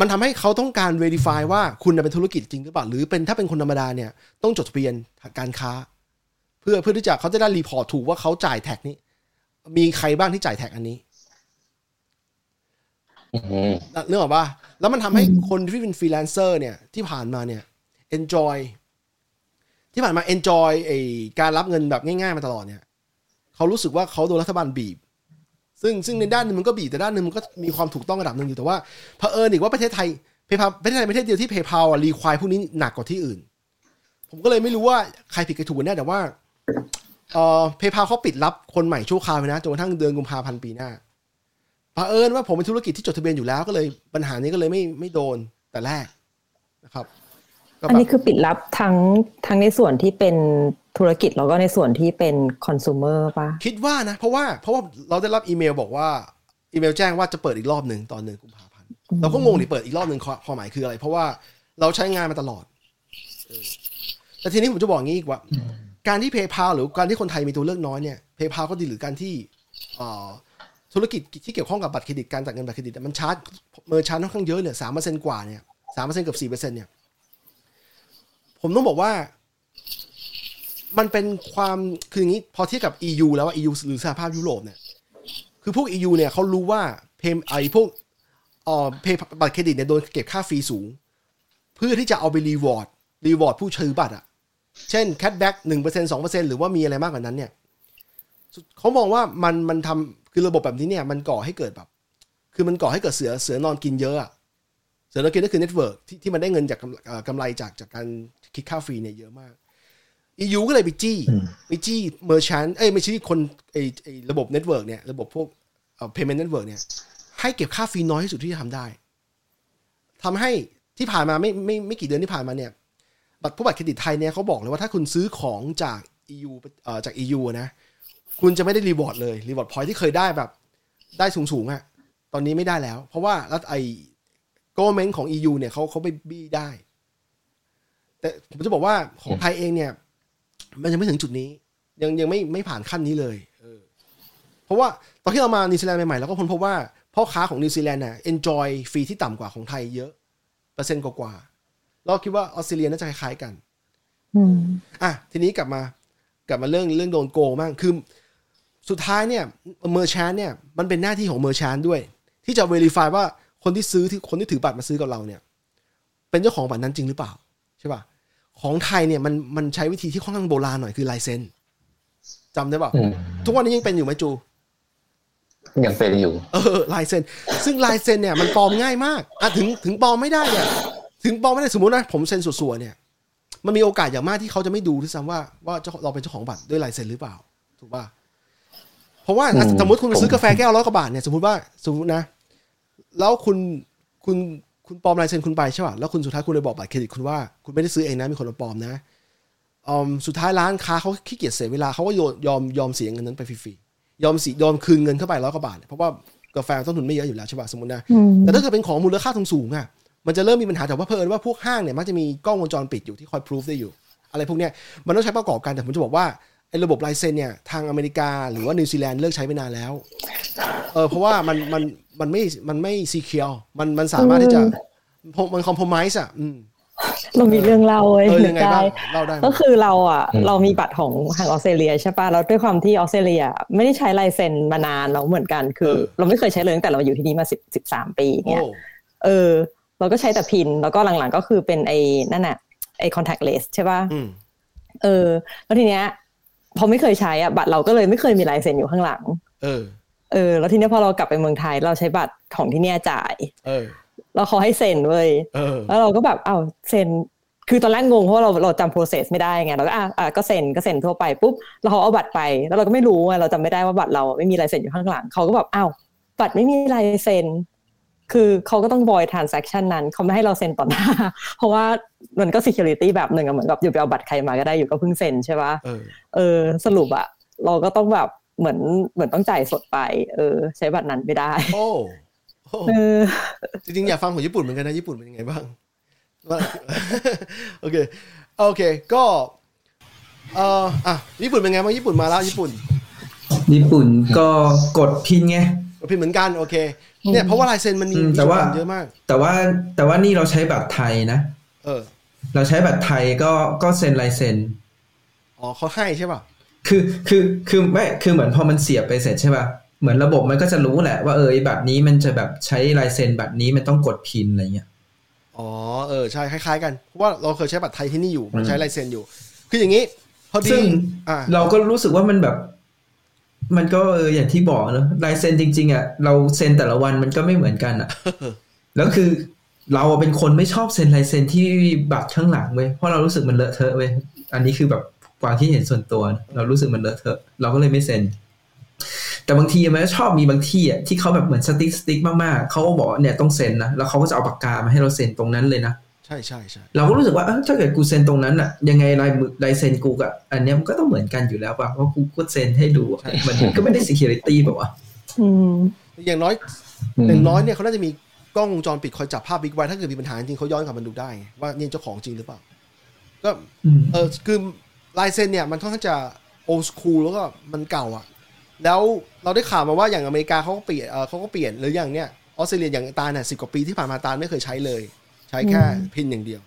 มันทำให้เขาต้องการ verify ว่าคุณเป็นธุรกิจจริงหรือเปล่า หรือเป็นถ้าเป็นคนธรรมดาเนี่ย ต้องจดทะเบียนการค้า เพื่อเพื่อที่จะเขาจะได้ report ถูกว่าเขาจ่าย tax นี้ มีใครบ้างที่จ่าย tax อันนี้ เรื่องออกปะแล้วมันทำให้คนที่เป็นฟรีแลนเซอร์เนี่ยที่ผ่านมาเนี่ย enjoy ที่ผ่านมา enjoy ไอการรับเงินแบบง่ายๆมาตลอดเนี่ยเขารู้สึกว่าเขาโดนรัฐบาลบีบ ซึ่งซึ่งในด้านหนึงมันก็บีบแต่ด้านหนึงมันก็มีความถูกต้องระดับหนึ่งอยู่แต่ว่าเผอิญอีกว่าประเทศไทยเพย์พาประเทศไทยประเทศเดียวที่เพย์พาอะรีควายพวกนี้หนักกว่าที่อื่น ผมก็เลยไม่รู้ว่าใครผิดใครถูกกันแน่แต่ว่าเออเพย์พาเขาปิดรับคนใหม่ชั่วคราวนะจนกระทั่งเดือนกุมภาพันธ์ปีหน้า เผอิญว่าผมเป็นธุรกิจที่จดทะเบียนอยู่แล้วก็เลยปัญหานี้ก็เลยไม่ไม่โดนแต่แรกนะครับก็อันแบบนี้คือปิดรับทั้งทั้งในส่วนที่เป็นธุรกิจแล้วก็ในส่วนที่เป็นคอน sumer ป่ะ คิดว่านะ เพราะว่าเพราะว่าเราได้รับอีเมลบอกว่าอีเมลแจ้งว่าจะเปิดอีกรอบหนึ่งตอนหนึ่งกุมภาพันธ์เราก็งงดิเปิดอีกรอบหนึ่งความความหมายคืออะไร เพราะว่าเราใช้งานมาตลอดเออแต่ทีนี้ผมจะบอกงี้อีกว่า การที่ PayPal หรือการที่คนไทยมีตัวเลือกน้อยเนี่ย PayPal ก็ดีหรือการที่เอ่อ ธุรกิจที่เกี่ยวข้องกับบัตรเครดิตการจ่ายเงินบัตรเครดิตมันชาร์จ merchant ค่อนข้างเยอะเนี่ยสามเปอร์เซ็นต์กว่าเนี่ยสามเปอร์เซ็นต์กับสี่เปอร์เซ็นต์เนี่ย ผมต้องบอกว่ามันเป็นความคืออย่างนี้พอเทียบกับ EU แล้วว่า EU หรือสหภาพยุโรปเนี่ย คือพวก EU เนี่ยเขารู้ว่า payment ไอ้พวกเอ่อ pay บัตรเครดิตเนี่ยโดนเก็บค่า fee สูง เพื่อที่จะเอาไป reward reward ผู้ถือบัตรอะเช่นแค t แบ็กหนึ่งเปอร์เซ็นสองเปอร์เซ็นหรือว่ามีอะไรมากกว่านั้นเนี่ยเขามองว่ามันมันทำ คือระบบแบบนี้เนี่ยมันก่อให้เกิดแบบ คือมันก่อให้เกิดเสือเสือนอนกินเยอะอะเสือนอนกินก็คือ network ที่ที่มันได้เงินจากกำเอ่อกำไรจากจากการคิดค่า fee เนี่ยเยอะมาก EU ก็เลยไปจี้ไปจี้ merchant เอ้ยไม่ใช่คนไอ้ไอ้ระบบ network เนี่ยระบบพวกเอ่อ payment network เนี่ย ให้เก็บค่า fee น้อยที่สุดที่จะทำได้ทำให้ที่ผ่านมาไม่ไม่ไม่กี่เดือนที่ผ่านมาเนี่ยบัตรผู้บัตรเครดิตไทยเนี่ยเขาบอกเลยว่าถ้าคุณซื้อของจาก EU เอ่อจาก EU อะนะ คุณจะไม่ได้ reward เลย reward point ที่เคยได้แบบ ได้สูงสูงๆอะตอนนี้ไม่ได้แล้ว เพราะว่ารัฐไอ government ของ EU เนี่ยเขาเขาไปบี้ได้ แต่ผมจะบอกว่าของไทยเองเนี่ย มันยังไม่ถึงจุดนี้ ยังยังไม่ไม่ผ่านขั้นนี้เลยเออเพราะว่าตอนที่เรามานิวซีแลนด์ใหม่ๆเราก็ค้นพบว่าพ่อค้าของนิวซีแลนด์น่ะ enjoy ฟรีที่ต่ำกว่าของไทยเยอะ เปอร์เซ็นต์กว่าๆเราคิดว่าออสเตรเลียน่าจะคล้ายๆกันอืมอะทีนี้กลับมากลับมาเรื่องเรื่องโดนโกงบ้างคือ สุดท้ายเนี่ย merchant เนี่ยมันเป็นหน้าที่ของ merchant ด้วย ที่จะ verify ว่าคนที่ซื้อที่คนที่ถือบัตรมาซื้อกับเราเนี่ย เป็นเจ้าของบัตรนั้นจริงหรือเปล่าใช่ป่ะของไทยเนี่ยมันมันใช้วิธีที่ค่อนข้างโบราณหน่อยคือลายเซ็นจำได้ป่ะอืมทุกวันนี้ยังเป็นอยู่ไหมจู ยังเป็นอยู่ เออลายเซ็นซึ่งลายเซ็นเนี่ยมันปลอมง่ายมากอะถึงถึงปลอมไม่ได้เนี่ยถึงปลอมไม่ได้สมมตินะผมเซ็นส่วนๆเนี่ย มันมีโอกาสอย่างมากที่เขาจะไม่ดูด้วยซ้ำว่าว่าเจ้าเราเป็นเจ้าของบัตรด้วยลายเซ็นหรือเปล่า ถูกป่ะ เพราะว่าอืมสมมติคุณไปซื้อกาแฟแก้วร้อยกว่าบาทเนี่ยสมมติว่าสมมตินะ แล้วคุณคุณคุณปลอมลายเซ็นคุณไปใช่ป่ะแล้วคุณสุดท้ายคุณเลยบอกบัตรเครดิตคุณว่าคุณไม่ได้ซื้อเองนะมีคนมาปลอมนะอืมสุดท้ายร้านค้าเขาขี้เกียจเสียเวลาเขาก็ยอมยอมยอมเสียเงินนั้นไปฟรีๆยอมสียอมคืนเงินเข้าไปร้อยกว่าบาทเนี่ยเพราะว่ากาแฟต้นทุนไม่เยอะอยู่แล้วใช่ป่ะสมมตินะอืมแต่ถ้าเกิดเป็นของมูลค่าสูงๆอะมันจะเริ่มมีปัญหาแต่ว่าเผอิญว่าพวกห้างเนี่ยมักจะมีกล้องวงจรปิดอยู่ที่คอยพิสูจน์ได้อยู่ อะไรพวกเนี้ยมันต้องใช้ประกอบกันแต่ผมจะบอกว่า ไอ้ระบบลายเซ็นเนี่ยทางอเมริกาหรือว่านิวซีแลนด์เลิกใช้ไปนานแล้ว เออเพราะว่ามันมันมันไม่มันไม่ secure มันมันสามารถที่จะมัน compromise อะอืมเรามีเรื่องเล่าเว้ยเออนึยังกไงได้บ้างเล่าได้ไหมก็คือเราอะอืมเรามีบัตรของทางออสเตรเลียใช่ป่ะแล้วด้วยความที่ออสเตรเลีย ไม่ได้ใช้ลายเซ็นมานานเราเหมือนกันคือเออเราไม่เคยใช้เลยตั้งแต่เราอยู่ที่นี่มาสิบสิบสามปีโอ้เงี้ยเออ เราก็ใช้แต่พินแล้วก็หลังๆก็คือเป็นไอ้นั่นน่ะไอ้ contactless ใช่ป่ะอืมเออ แล้วทีเนี้ย พอไม่เคยใช้อะบัตรเราก็เลยไม่เคยมีลายเซ็นอยู่ข้างหลัง เออ เออ แล้วทีเนี้ยพอเรากลับไปเมืองไทย เราใช้บัตรของที่เนี่ยจ่าย เออแล้วเขาให้เซ็นเว้ยเออแล้วเราก็แบบอ้าวเซ็นคือตอนแรกงงเพราะว่าเราเราจำ process ไม่ได้ไงเราก็อะอะก็เซ็นก็เซ็นทั่วไปปุ๊บแล้วเขาเอาบัตรไป แล้วเราก็ไม่รู้ไงเราจำไม่ได้ว่าบัตรเราไม่มีลายเซ็นอยู่ข้างหลังเขาก็แบบอ้าวบัตรไม่มีลายเซ็น คือเขาก็ต้อง void transaction นั้นเขาไม่ให้เราเซ็นต่อหน้า เพราะว่ามันก็ security แบบหนึ่งอะเหมือนกับอยู่ไปเอาบัตรใครมาก็ได้อยู่ก็เพิ่งเซ็นใช่ปะเออเออสรุปอะเราก็ต้องแบบเหมือนเหมือนต้องจ่ายสดไป เออ ใช้บัตรนั้นไม่ได้ โอ้โอ้เออจริงๆ อยากฟังของญี่ปุ่นเหมือนกันนะญี่ปุ่นเป็นยังไงบ้างว่าโอเคโอเค ก็เอ่ออะญี่ปุ่นเป็นไงบ้างญี่ปุ่นมาแล้วญี่ปุ่น ญี่ปุ่นก็กดพินไงพิมพ์เหมือนกันโอเค เนี่ยเพราะว่าลายเซ็นมันมีอืมแต่ว่าจุดอ่อนเยอะมาก แต่ว่าแต่ว่านี่เราใช้บัตรไทยนะ เออ เราใช้บัตรไทยก็ก็เซ็นลายเซ็นอ๋อเขาให้ใช่ป่ะคือคือคือไม่คือเหมือนพอมันเสียบไปเสร็จใช่ป่ะเหมือนระบบมันก็จะรู้แหละว่าเออไอ้บัตรนี้มันจะแบบใช้ลายเซ็นบัตรนี้มันต้องกดพินอะไรเงี้ยอ๋อเออใช่คล้าย ๆ กันเพราะว่าเราเคยใช้บัตรไทยที่นี่อยู่มันอืมใช้ลายเซ็นอยู่ คืออย่างนี้พอดีซึ่งอ่าเราก็รู้สึกว่ามันแบบ มันก็เอออย่างที่บอกเนอะลายเซ็นจริง ๆอะเราเซ็นแต่ละวันมันก็ไม่เหมือนกันอะแล้วคือเราอะเป็นคนไม่ชอบเซ็นลายเซ็นที่บัตรข้างหลังเว้ยเพราะเรารู้สึกมันเลอะเทอะเว้ยอันนี้คือแบบความคิดเห็นส่วนตัวนะเรารู้สึกมันเลอะเทอะ เราก็เลยไม่เซ็น แต่บางทีมันก็ชอบมีบางที่อะที่เขาแบบเหมือน strict strict มากๆเขาก็บอกว่าเนี่ยต้องเซ็นนะแล้วเขาก็จะเอาปากกามาให้เราเซ็นตรงนั้นเลยนะ ใช่ใช่ใช่เราก็รู้สึกว่าเอ้าถ้าเกิดกูเซ็นตรงนั้นอะ ยังไงลายมือลายเซ็นกูกับอันเนี้ยมันก็ต้องเหมือนกันอยู่แล้วป่ะเพราะกูก็เซ็นให้ดูอะมันก็ไม่ได้ security แบบว่าอืมอย่างน้อยอืมอย่างน้อยเนี่ยเขาน่าจะมีกล้องวงจรปิดคอยจับภาพบิ๊กไว้ถ้าเกิดมีปัญหาจริงเขาย้อนกลับมาดูได้ไงว่านี่เจ้าของจริงหรือเปล่าก็อืมเออคือลายเซ็นเนี่ยมันค่อนข้างจะโอ s คูลแล้วก็มันเก่าอะ แล้วเราได้ข่าวมาว่าอย่างอเมริกาเขาก็เปลี่ยนเออเขาก็เปลี่ยนหรืออย่างเนี้ยออสเตรเลียอย่างตาเนี่ยสิบกว่าปีที่ผ่านมาตาไม่เคยใช้เลย ใช้แค่อืมพินอย่างเดียว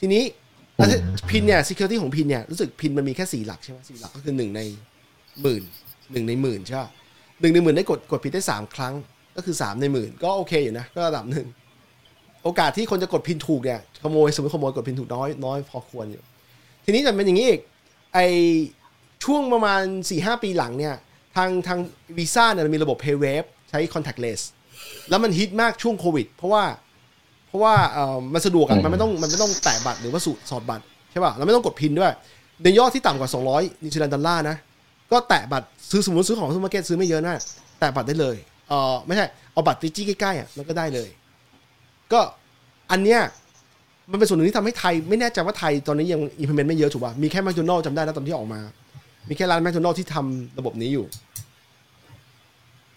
ทีนี้แล้วที่พินเนี่ย security ของพินเนี่ยรู้สึกพินมันมีแค่สี่หลักใช่ไหมสี่หลักก็คือหนึ่งในหมื่นหนึ่งในหมื่นใช่ปะหนึ่งในหมื่นได้กดกดผิดได้สามครั้ง ก็คือสามในหมื่นก็โอเคอยู่นะ ก็ระดับหนึ่งโอกาสที่คนจะกดพินถูกเนี่ยขโมยสมมติขโมยกดพินถูกน้อยน้อยพอควรอยู่ ทีนี้แต่เป็นอย่างนี้อีกไอช่วงประมาณ4ี่หปีหลังเนี่ย ทางทางวีซ่าเนี่ยมันมีระบบ PayWave ใช้ contactless แล้วมันฮิตมากช่วงโควิด เพราะว่า เพราะว่าเอ่อมันสะดวกอะอืมมันไม่ต้องมันไม่ต้องแตะบัตรหรือว่าสูสอดบัตรใช่ป่ะแล้วไม่ต้องกด PIN ด้วย ในยอดที่ต่ำกว่า 200นิวซีแลนด์ดอลลาร์นะ ก็แตะบัตรซื้อสมมติซื้อของซูเปอร์มาร์เก็ตซื้อไม่เยอะนะแตะบัตรได้เลยเออไม่ใช่เอาบัตรไปจี้ใกล้ๆอะแล้วก็ได้เลย ก็อันเนี้ยมันเป็นส่วนหนึ่งที่ทำให้ไทย ไม่แน่ใจว่าไทยตอนนี้ยัง implement ไม่เยอะถูกป่ะมีแค่แมคโดนัลด์จำได้นะตอนที่ออกมา มีแค่ร้านแมคโดนัลด์ที่ทำระบบนี้อยู่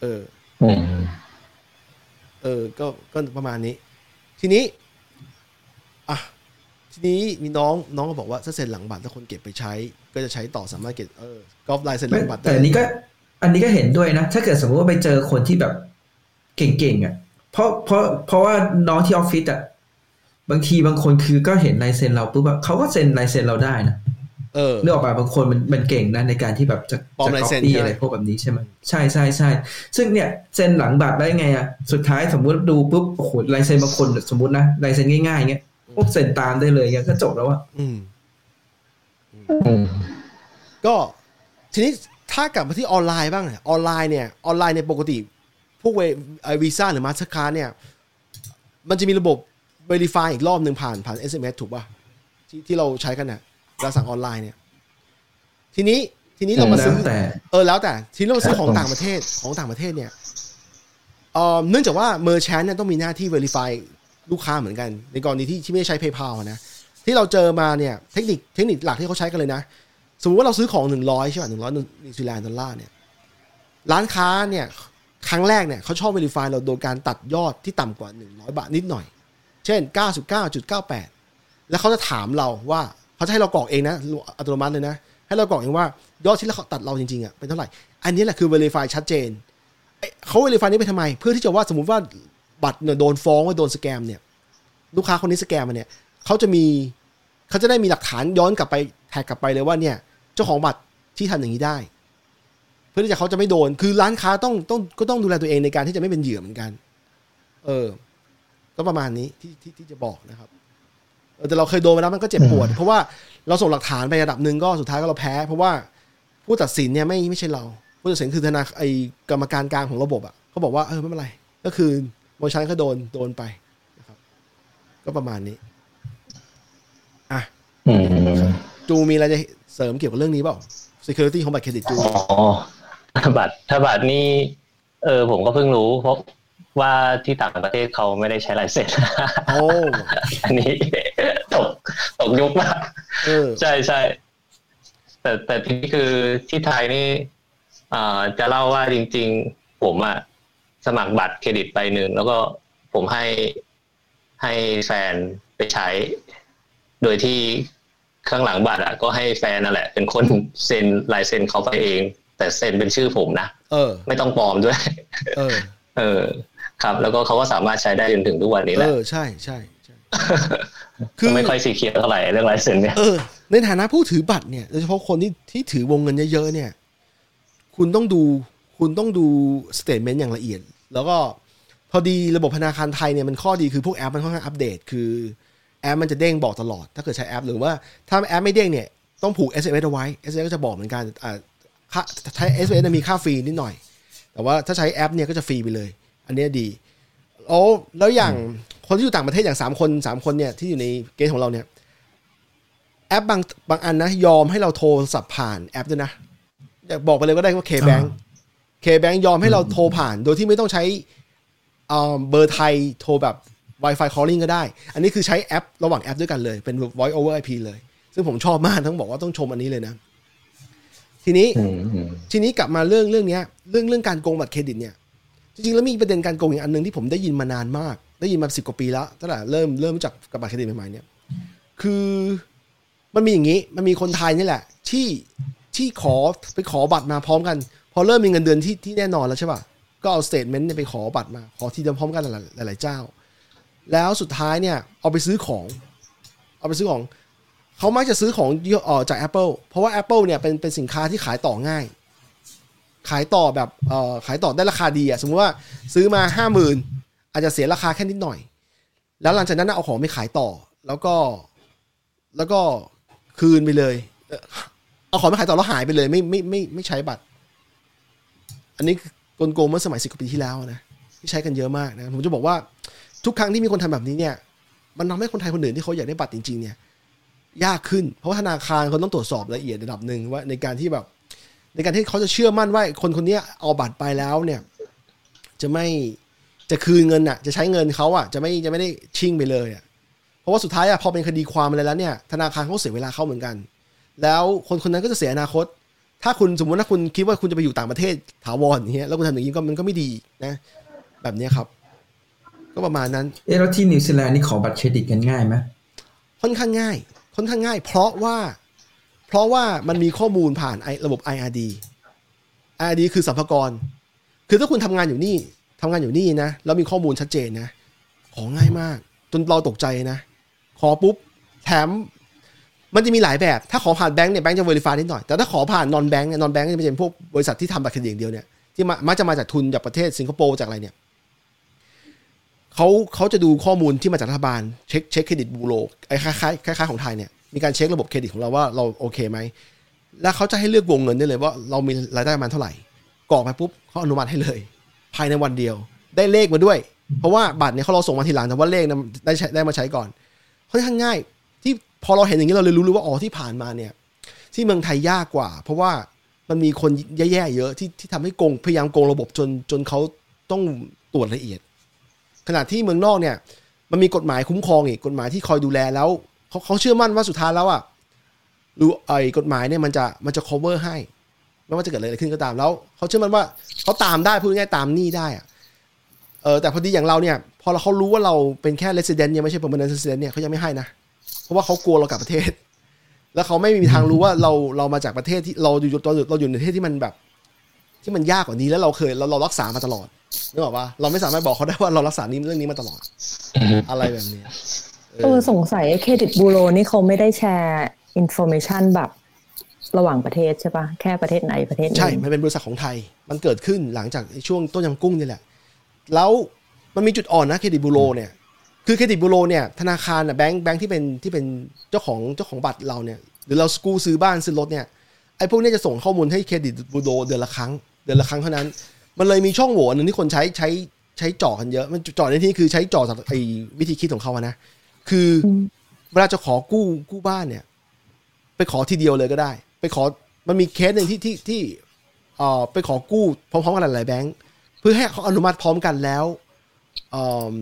เอออืมเออ ก็ก็ประมาณนี้ ทีนี้อะทีนี้มีน้องน้องก็บอกว่าถ้าเซ็นหลังบัตรถ้าคนเก็บไปใช้ ก็จะใช้ต่อสามารถเก็บเออกอล์ฟไลน์เซ็นหลังบัตรแต่อันนี้ก็ อันนี้ก็เห็นด้วยนะ ถ้าเกิดสมมติว่าไปเจอคนที่แบบเก่งๆอะเพราะเพราะเพราะว่าน้องที่ออฟฟิศอะบางทีบางคนคือก็เห็นลายเซ็นเราปุ๊บแบบเขาก็เซ็นลายเซ็นเราได้นะ เออเรื่องออกมาบางคนมันมันเก่งนะในการที่แบบจะปลอมจะลายเซ็น copy ใช่ไหมอะไรพวกแบบนี้ใช่ไหมใช่ใช่ใช่ซึ่งเนี่ยเซ็นหลังบัตรได้ไงอะสุดท้ายสมมุติดูปุ๊บโอ้โหลายเซ็นบางคนสมมตินะลายเซ็นง่ายๆเงี้ยปุ๊บเซ็นตามได้เลยเงี้ยก็จบแล้วอะอืมอืมก็ทีนี้ถ้ากลับมาที่ออนไลน์บ้างเนี่ยออนไลน์เนี่ยออนไลน์ในยปกติ พวกวีวีซ่าหรือมาสเตอร์การ์ดเนี่ย มันจะมีระบบ Verify อีกรอบหนึ่งผ่านผ่าน SMS ถูกป่ะที่ที่เราใช้กันเนี่ย เราสั่งออนไลน์เนี่ย ทีนี้ทีนี้เรามาแล้ซื้วอแต่เออแล้วแต่ ทีนี้เรามาซื้อของต่างประเทศของต่างประเทศเนี่ยเอ่อเนื่องจากว่า merchant เนี่ยต้องมีหน้าที่ Verify ลูกค้าเหมือนกัน ในกรณีที่ที่ไม่ได้ใช้ PayPal อะนะ ที่เราเจอมาเนี่ยเทคนิคเทคนิคหลักที่เขาใช้กันเลยนะ สมมติว่าเราซื้อของหนึ่งร้อยใช่ป่ะหนึ่งร้อยนิวซีแลนด์ดอลลาร์เนี่ย ร้านค้าเนี่ยครั้งแรกเนี่ยเขาชอบ verify เราโดยการตัดยอดที่ต่ำกว่า100บาทนิดหน่อย เช่น99.98แล้วเขาจะถามเราว่า เขาจะให้เรากรอกเองนะอัตโนมัติเลยนะ ให้เรากรอกเองว่ายอดที่เราตัดเราจริงๆอะเป็นเท่าไหร่ อันนี้แหละคือ verify ชัดเจนเขา verify นี้ไปทำไม เพื่อที่จะว่าสมมติว่าบัตรเนี่ยโดนฟ้องว่าโดนสแกมเนี่ยลูกค้าคนนี้สแกมมาเนี่ยเขาจะมีเขาจะได้มีหลักฐานย้อนกลับไปแท็กกลับไปเลยว่าเนี่ยเจ้าของบัตรที่ทำอย่างนี้ได้ เพื่อที่จะเขาจะไม่โดน คือร้านค้าต้องต้องก็ต้องดูแลตัวเองในการที่จะไม่เป็นเหยื่อเหมือนกัน เออ ก็ประมาณนี้ที่ที่ที่จะบอกนะครับ แต่เราเคยโดนมาแล้วมันก็เจ็บปวด เพราะว่าเราส่งหลักฐานไประดับหนึ่งก็สุดท้ายก็เราแพ้ เพราะว่าผู้ตัดสินเนี่ยไม่ไม่ใช่เรา ผู้ตัดสินคือธนาไอกรรมการกลางของระบบอะเขาบอกว่าเออไม่เป็นไร ก็คือโมชันก็โดนโดนไปนะครับ ก็ประมาณนี้อะอืมจูมีอะไรจะเสริมเกี่ยวกับเรื่องนี้เปล่า security ของบัตรเครดิตจูอ๋อบัตรถ้าบัตรนี่เออผมก็เพิ่งรู้เพราะว่าที่ต่างประเทศเขาไม่ได้ใช้ลายเซ็นโอ้อันนี้ ตกตกยุคมากเออใช่ใช่แต่แต่ทีนี้คือที่ไทยนี่อ่าจะเล่าว่าจริง ๆ ผมอะสมัครบัตรเครดิตไปหนึ่งแล้วก็ผมให้ให้แฟนไปใช้ โดยที่ข้างหลังบัตรอะก็ให้แฟนนั่นแหละ เป็นคนเซ็นลายเซ็นเขาไปเอง แต่เซ็นเป็นชื่อผมนะเออ ไม่ต้องปลอมด้วย เออ เออ ครับ แล้วก็เขาก็สามารถใช้ได้จนถึงทุกวันนี้แหเอละอใช่ใช่ใช่ คือก็ไม่ค่อย secure เท่าไหร่เรื่องลายเซ็นเนี่ยเออในฐานะผู้ถือบัตรเนี่ยโดยเฉพาะคนที่ที่ถือวงเงินเยอะๆเนี่ย คุณต้องดูคุณต้องดู statement อย่างละเอียด แล้วก็พอดีระบบธนาคารไทยเนี่ยมันข้อดีคือพวกแอปมันค่อนข้างอัปเดต คือแอปมันจะเด้งบอกตลอด ถ้าเกิดใช้แอป หรือว่าถ้าแอปไม่เด้งเนี่ยต้องผูก SMS เอาไว้ SMS ก็จะบอกเหมือนกันอ่าค่าใช้ SMS มีค่า fee นิดหน่อย แต่ว่าถ้าใช้แอปเนี่ยก็จะฟรีไปเลย อันเนี้ยดีแล้วแล้วอย่าง คนที่อยู่ต่างประเทศอย่างสามคนสามคนเนี่ยที่อยู่ในเกณฑ์ของเราเนี่ยแอปบางบางอันนะยอมให้เราโทรศัพท์ผ่านแอปด้วยนะอยากบอกไปเลยก็ได้ว่า K-Bank K-Bank ยอมให้เราโทรผ่าน โดยที่ไม่ต้องใช้เอ่อเบอร์ไทยโทรแบบ Wi-Fi calling ก็ได้ อันนี้คือใช้แอป ระหว่างแอปด้วยกันเลย เป็น voice over IP เลย ซึ่งผมชอบมากต้องบอกว่าต้องชมอันนี้เลยนะ ทีนี้อืมอืมทีนี้กลับมาเรื่องเรื่องเนี้ยเรื่องเรื่องการโกงบัตรเครดิตเนี่ย จริงๆ แล้วมีประเด็นการโกงอีกอันหนึ่งที่ผมได้ยินมานานมาก ได้ยินมาสิบกว่าปีแล้วตั้งแต่เริ่มเริ่มรู้จักกับบัตรเครดิตใหม่ๆเนี่ยคือมันมีอย่างนี้มันมีคนไทยนี่แหละ ที่ที่ขอไปขอบัตรมาพร้อมกัน พอเริ่มมีเงินเดือนที่ที่แน่นอนแล้วใช่ป่ะก็เอา statement ไปขอบัตรมา ขอทีเดียวพร้อมกันหลายๆหลายเจ้า แล้วสุดท้ายเนี่ยเอาไปซื้อของ เอาไปซื้อของเขามักจะซื้อของอเอ่อจาก Apple เพราะว่า Apple เนี่ยเป็นเป็นสินค้าที่ขายต่อง่าย ขายต่อแบบเอ่อขายต่อได้ราคาดีอะสมมติว่าซื้อมาห้าหมื่น อาจจะเสียราคาแค่นิดหน่อย แล้วหลังจากนั้นเอาของไปขายต่อ แล้วก็แล้วก็คืนไปเลย เอาของไปขายต่อแล้วหายไปเลย ไม่ไม่ไม่ไม่ใช้บัตร อันนี้กลโกงเมื่อสมัยสิบกว่าปีที่แล้วนะที่ใช้กันเยอะมากนะผมจะบอกว่าทุกครั้งที่มีคนทำแบบนี้เนี่ย มันทำให้คนไทยคนอื่นที่เขาอยากได้บัตรจริง ๆ เนี่ย ยากขึ้น เพราะธนาคารเขาต้องตรวจสอบละเอียดระดับหนึ่งว่าในการที่แบบ ในการที่เขาจะเชื่อมั่นว่าคนคนนี้เอาบัตรไปแล้วเนี่ย จะไม่ จะคืนเงินอะ จะใช้เงินเขาอะจะไม่จะไม่ได้ชิ่งไปเลยอะเพราะว่าสุดท้ายอะพอเป็นคดีความอะไรแล้วเนี่ย ธนาคารเขาเสียเวลาเข้าเหมือนกัน แล้วคนคนนั้นก็จะเสียอนาคต ถ้าคุณสมมติถ้าคุณคิดว่าคุณจะไปอยู่ต่างประเทศถาวรอย่างเงี้ยแล้วคุณทำอย่างนี้ก็มันก็ไม่ดีนะ แบบเนี้ยครับ ก็ประมาณนั้นเอ๊ะแล้วที่นิวซีแลนด์นี่ขอบัตรเครดิตกันง่ายไหมค่อนข้างง่าย ค่อนข้างง่าย เพราะว่า เพราะว่ามันมีข้อมูลผ่านไอระบบ IRD IRD คือสัมภากรคือถ้าคุณทำงานอยู่นี่ ทำงานอยู่นี่นะแล้วมีข้อมูลชัดเจนนะ ของง่ายมาก จนเราตกใจนะ ขอปุ๊บ แถม มันจะมีหลายแบบ ถ้าขอผ่านแบงค์เนี่ยแบงค์จะ verify นิดหน่อย แต่ถ้าขอผ่าน non-bank เนี่ย non-bank จะเป็นพวกบริษัทที่ทำบัตรเครดิตอย่างเดียวเนี่ยที่มามักจะมาจากทุนจากประเทศสิงคโปร์จากอะไรเนี่ยเขาเขาจะดูข้อมูลที่มาจากรัฐบาลเช็คเช็คเครดิตบูโรไอ้คล้ายคล้ายคล้ายๆของไทยเนี่ยมีการเช็คระบบเครดิตของเราว่าเราโอเคไหมแล้วเขาจะให้เลือกวงเงินได้เลยว่าเรามีรายได้ประมาณเท่าไหร่กรอกไปปุ๊บเขาอนุมัติให้เลย ภายในวันเดียว ได้เลขมาด้วย เพราะว่าบัตรเนี่ยเขาเราส่งมาทีหลังแต่ว่าเลขได้ใช้ได้มาใช้ก่อนค่อนข้างง่าย ที่พอเราเห็นอย่างนี้เราเลยรู้เลยว่าอ๋อที่ผ่านมาเนี่ย ที่เมืองไทยยากกว่า เพราะว่ามันมีคนแย่ๆเยอะที่ที่ทำให้โกงพยายามโกงระบบจนจนเขาต้องตรวจละเอียด ขณะที่เมืองนอกเนี่ย มันมีกฎหมายคุ้มครองอีกกฎหมายที่คอยดูแลแล้วเขาเขาเชื่อมั่นว่าสุดท้ายแล้วอะรู้ไอ้กฎหมายเนี่ยมันจะมันจะ cover ให้ ไม่ว่าจะเกิดอะไรขึ้นก็ตามแล้วเขาเชื่อมั่นว่าเขาตามได้พูดง่ายๆตามหนี้ได้อะเออแต่พอดีอย่างเราเนี่ยพอเราเขารู้ว่าเราเป็นแค่ resident เนี่ยไม่ใช่ permanent resident เนี่ยเขายังไม่ให้นะเพราะว่าเขากลัวเรากลับประเทศ แล้วเขาไม่มีทางรู้ว่าเราเรามาจากประเทศที่เราอยู่เราอยู่เราอยู่ในประเทศที่มันแบบ ที่มันยากกว่านี้แล้วเราเคยเราเรารักษามาตลอดนึกออกปะเราไม่สามารถบอกเขาได้ว่าเรารักษานี้เรื่องนี้มาตลอด อะไรแบบนี้เออสงสัยเครดิตบูโรนี่เขาไม่ได้แชร์ information แบบ ระหว่างประเทศใช่ปะแค่ประเทศไหนประเทศหนึงใช่ มันเป็นบริษัทของไทย มันเกิดขึ้นหลังจากช่วงต้มยำกุ้งนี่แหละ แล้วมันมีจุดอ่อนนะเครดิตบูโรเนี่ย คือเครดิตบูโรเนี่ยธนาคารน่ะแบงค์แบงค์ที่เป็นที่เป็นเจ้าของเจ้าของบัตรเราเนี่ยหรือเรากู้ซื้อบ้านซื้อรถเนี่ยไอ้พวกเนี้จะส่งข้อมูลให้เครดิตบูโรเดือนละครั้ง เดือนละครั้งเท่านั้น มันเลยมีช่องโหว่หนึ่งที่คนใช้ใช้ใช้จ่อกันเยอะมันจ่อในที่นี้คือใช้จ่อจากไอ้วิธีคิดของเขาอะนะคืออเวลาจะขอกู้กู้บ้านเนี่ย ไปขอทีเดียวเลยก็ได้ ไปขอมันมีเคสหนึ่งที่ที่ที่เอ่อไปขอกู้พร้อมๆกันหลายๆแบงค์เพื่อให้เขาอนุมัติพร้อมกันแล้วเอ่อ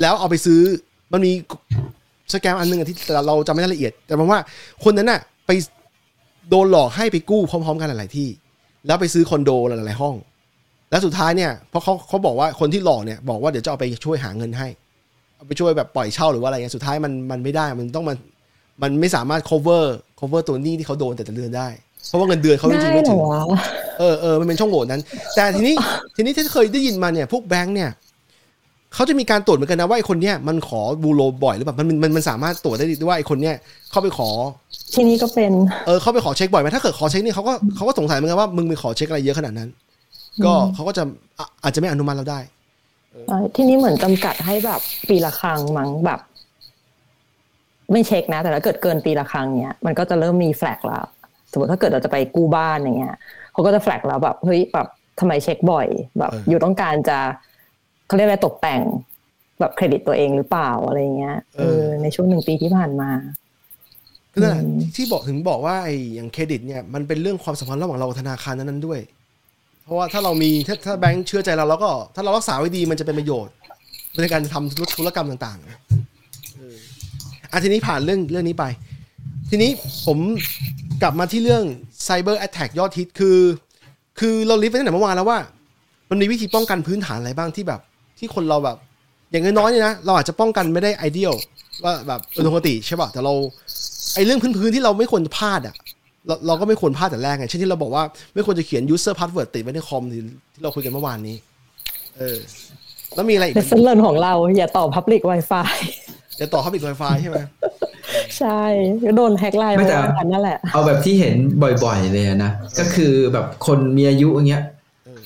แล้วเอาไปซื้อมันมีสแกมอันหนึ่งที่เราจำไม่ได้ละเอียด แต่ผมว่าคนนั้นน่ะ ไปโดนหลอกให้ไปกู้พร้อม ๆ กันหลายๆที่ แล้วไปซื้อคอนโดหลายๆห้อง แล้วสุดท้ายเนี่ยเพราะเขาเขาบอกว่าคนที่หลอกเนี่ยบอกว่าเดี๋ยวจะเอาไปช่วยหาเงินให้เอาไปช่วยแบบปล่อยเช่าหรือว่าอะไรเงี้ยสุดท้ายมันมันไม่ได้มันต้องมัน มันไม่สามารถ cover cover ตัวหนี้ที่เขาโดนแต่ละเดือนได้ เพราะว่าเงินเดือนเขาจริงๆได้ไม่เหรถึองวะเออเออมันเป็นช่องโหว่นั้น แต่ทีนี้ทีนี้ที่เคยได้ยินมาเนี่ยพวกแบงค์เนี่ยเขาจะมีการตรวจเหมือนกันนะว่าไอ้คนเนี้ยมันขอบูโรบ่อยหรือเปล่ามันมันมันสามารถตรวจได้ด้วยว่าไอ้คนเนี้ยเข้าไปขอ ที่นี่ก็เป็นเออเขาไปขอเช็คบ่อยไหมถ้าเกิดขอเช็คนี่เขาก็เขาก็สงสัยเหมือนกันว่ามึงไปขอเช็คอะไรเยอะขนาดนั้น ก็เขาก็จะอะอาจจะไม่อนุมัติเราได้เอ่อที่นี่เหมือนจำกัดให้แบบปีละครั้งมั้งแบบ ไม่เช็คนะ แต่ถ้าเกิดเกินปีละครั้งเนี้ยมันก็จะเริ่มมีแฟลกแล้วสมมติถ้าเกิดเราจะไปกู้บ้านอย่างเงี้ยเขาก็จะแฟลกแล้วแบบเฮ้ยแบบทำไมเช็คบ่อย แบบเออออยู่ต้องการจะเขาเรียกอะไรตกแต่งแบบเครดิตตัวเองหรือเปล่าอะไรเงี้ยเออในช่วงหนึ่งปีที่ผ่านมาก็นั่นแหละอืมที่บอกถึงบอกว่าไอ้อย่างเครดิตเนี่ยมันเป็นเรื่องความสัมพันธ์ระหว่างเรากับธนาคารนั้นๆด้วย เพราะว่าถ้าเรามีถ้าถ้าแบงค์เชื่อใจเราแล้วก็ ถ้าเรารักษาไว้ดีมันจะเป็นประโยชน์ในการทำธุรกรรมต่างๆนะเออ อะทีนี้ผ่านเรื่องเรื่องนี้ไป ทีนี้ผมกลับมาที่เรื่อง Cyber Attack ยอดฮิตคือ คือเราลิฟต์ไปตั้งแต่เมื่อวานแล้วว่า มันมีวิธีป้องกันพื้นฐานอะไรบ้างที่แบบ ที่คนเราแบบ อย่างน้อยๆเนี่ยนะเราอาจจะป้องกันไม่ได้ ideal ว่าแบบเออปกติใช่ป่ะแต่เราไอเรื่องพื้นๆที่เราไม่ควรพลาดอะเราเราก็ไม่ควรพลาดแต่แรกไงเช่นที่เราบอกว่าไม่ควรจะเขียน user password ติดไว้ในคอมที่ที่เราคุยกันเมื่อวานนี้ เออ แล้วมีอะไรอีก lesson learned ของเรา อย่าต่อ Public Wi-Fi จะต่อเข้าไปอีก Wi-Fi ใช่ไหมใช่ก็โดนแฮกไลน์ไม่เมื่อแต่วานนั่นแหละ เอาแบบที่เห็นบ่อยๆเลยอะนะ ก็คือแบบคนมีอายุอย่างเงี้ยเออ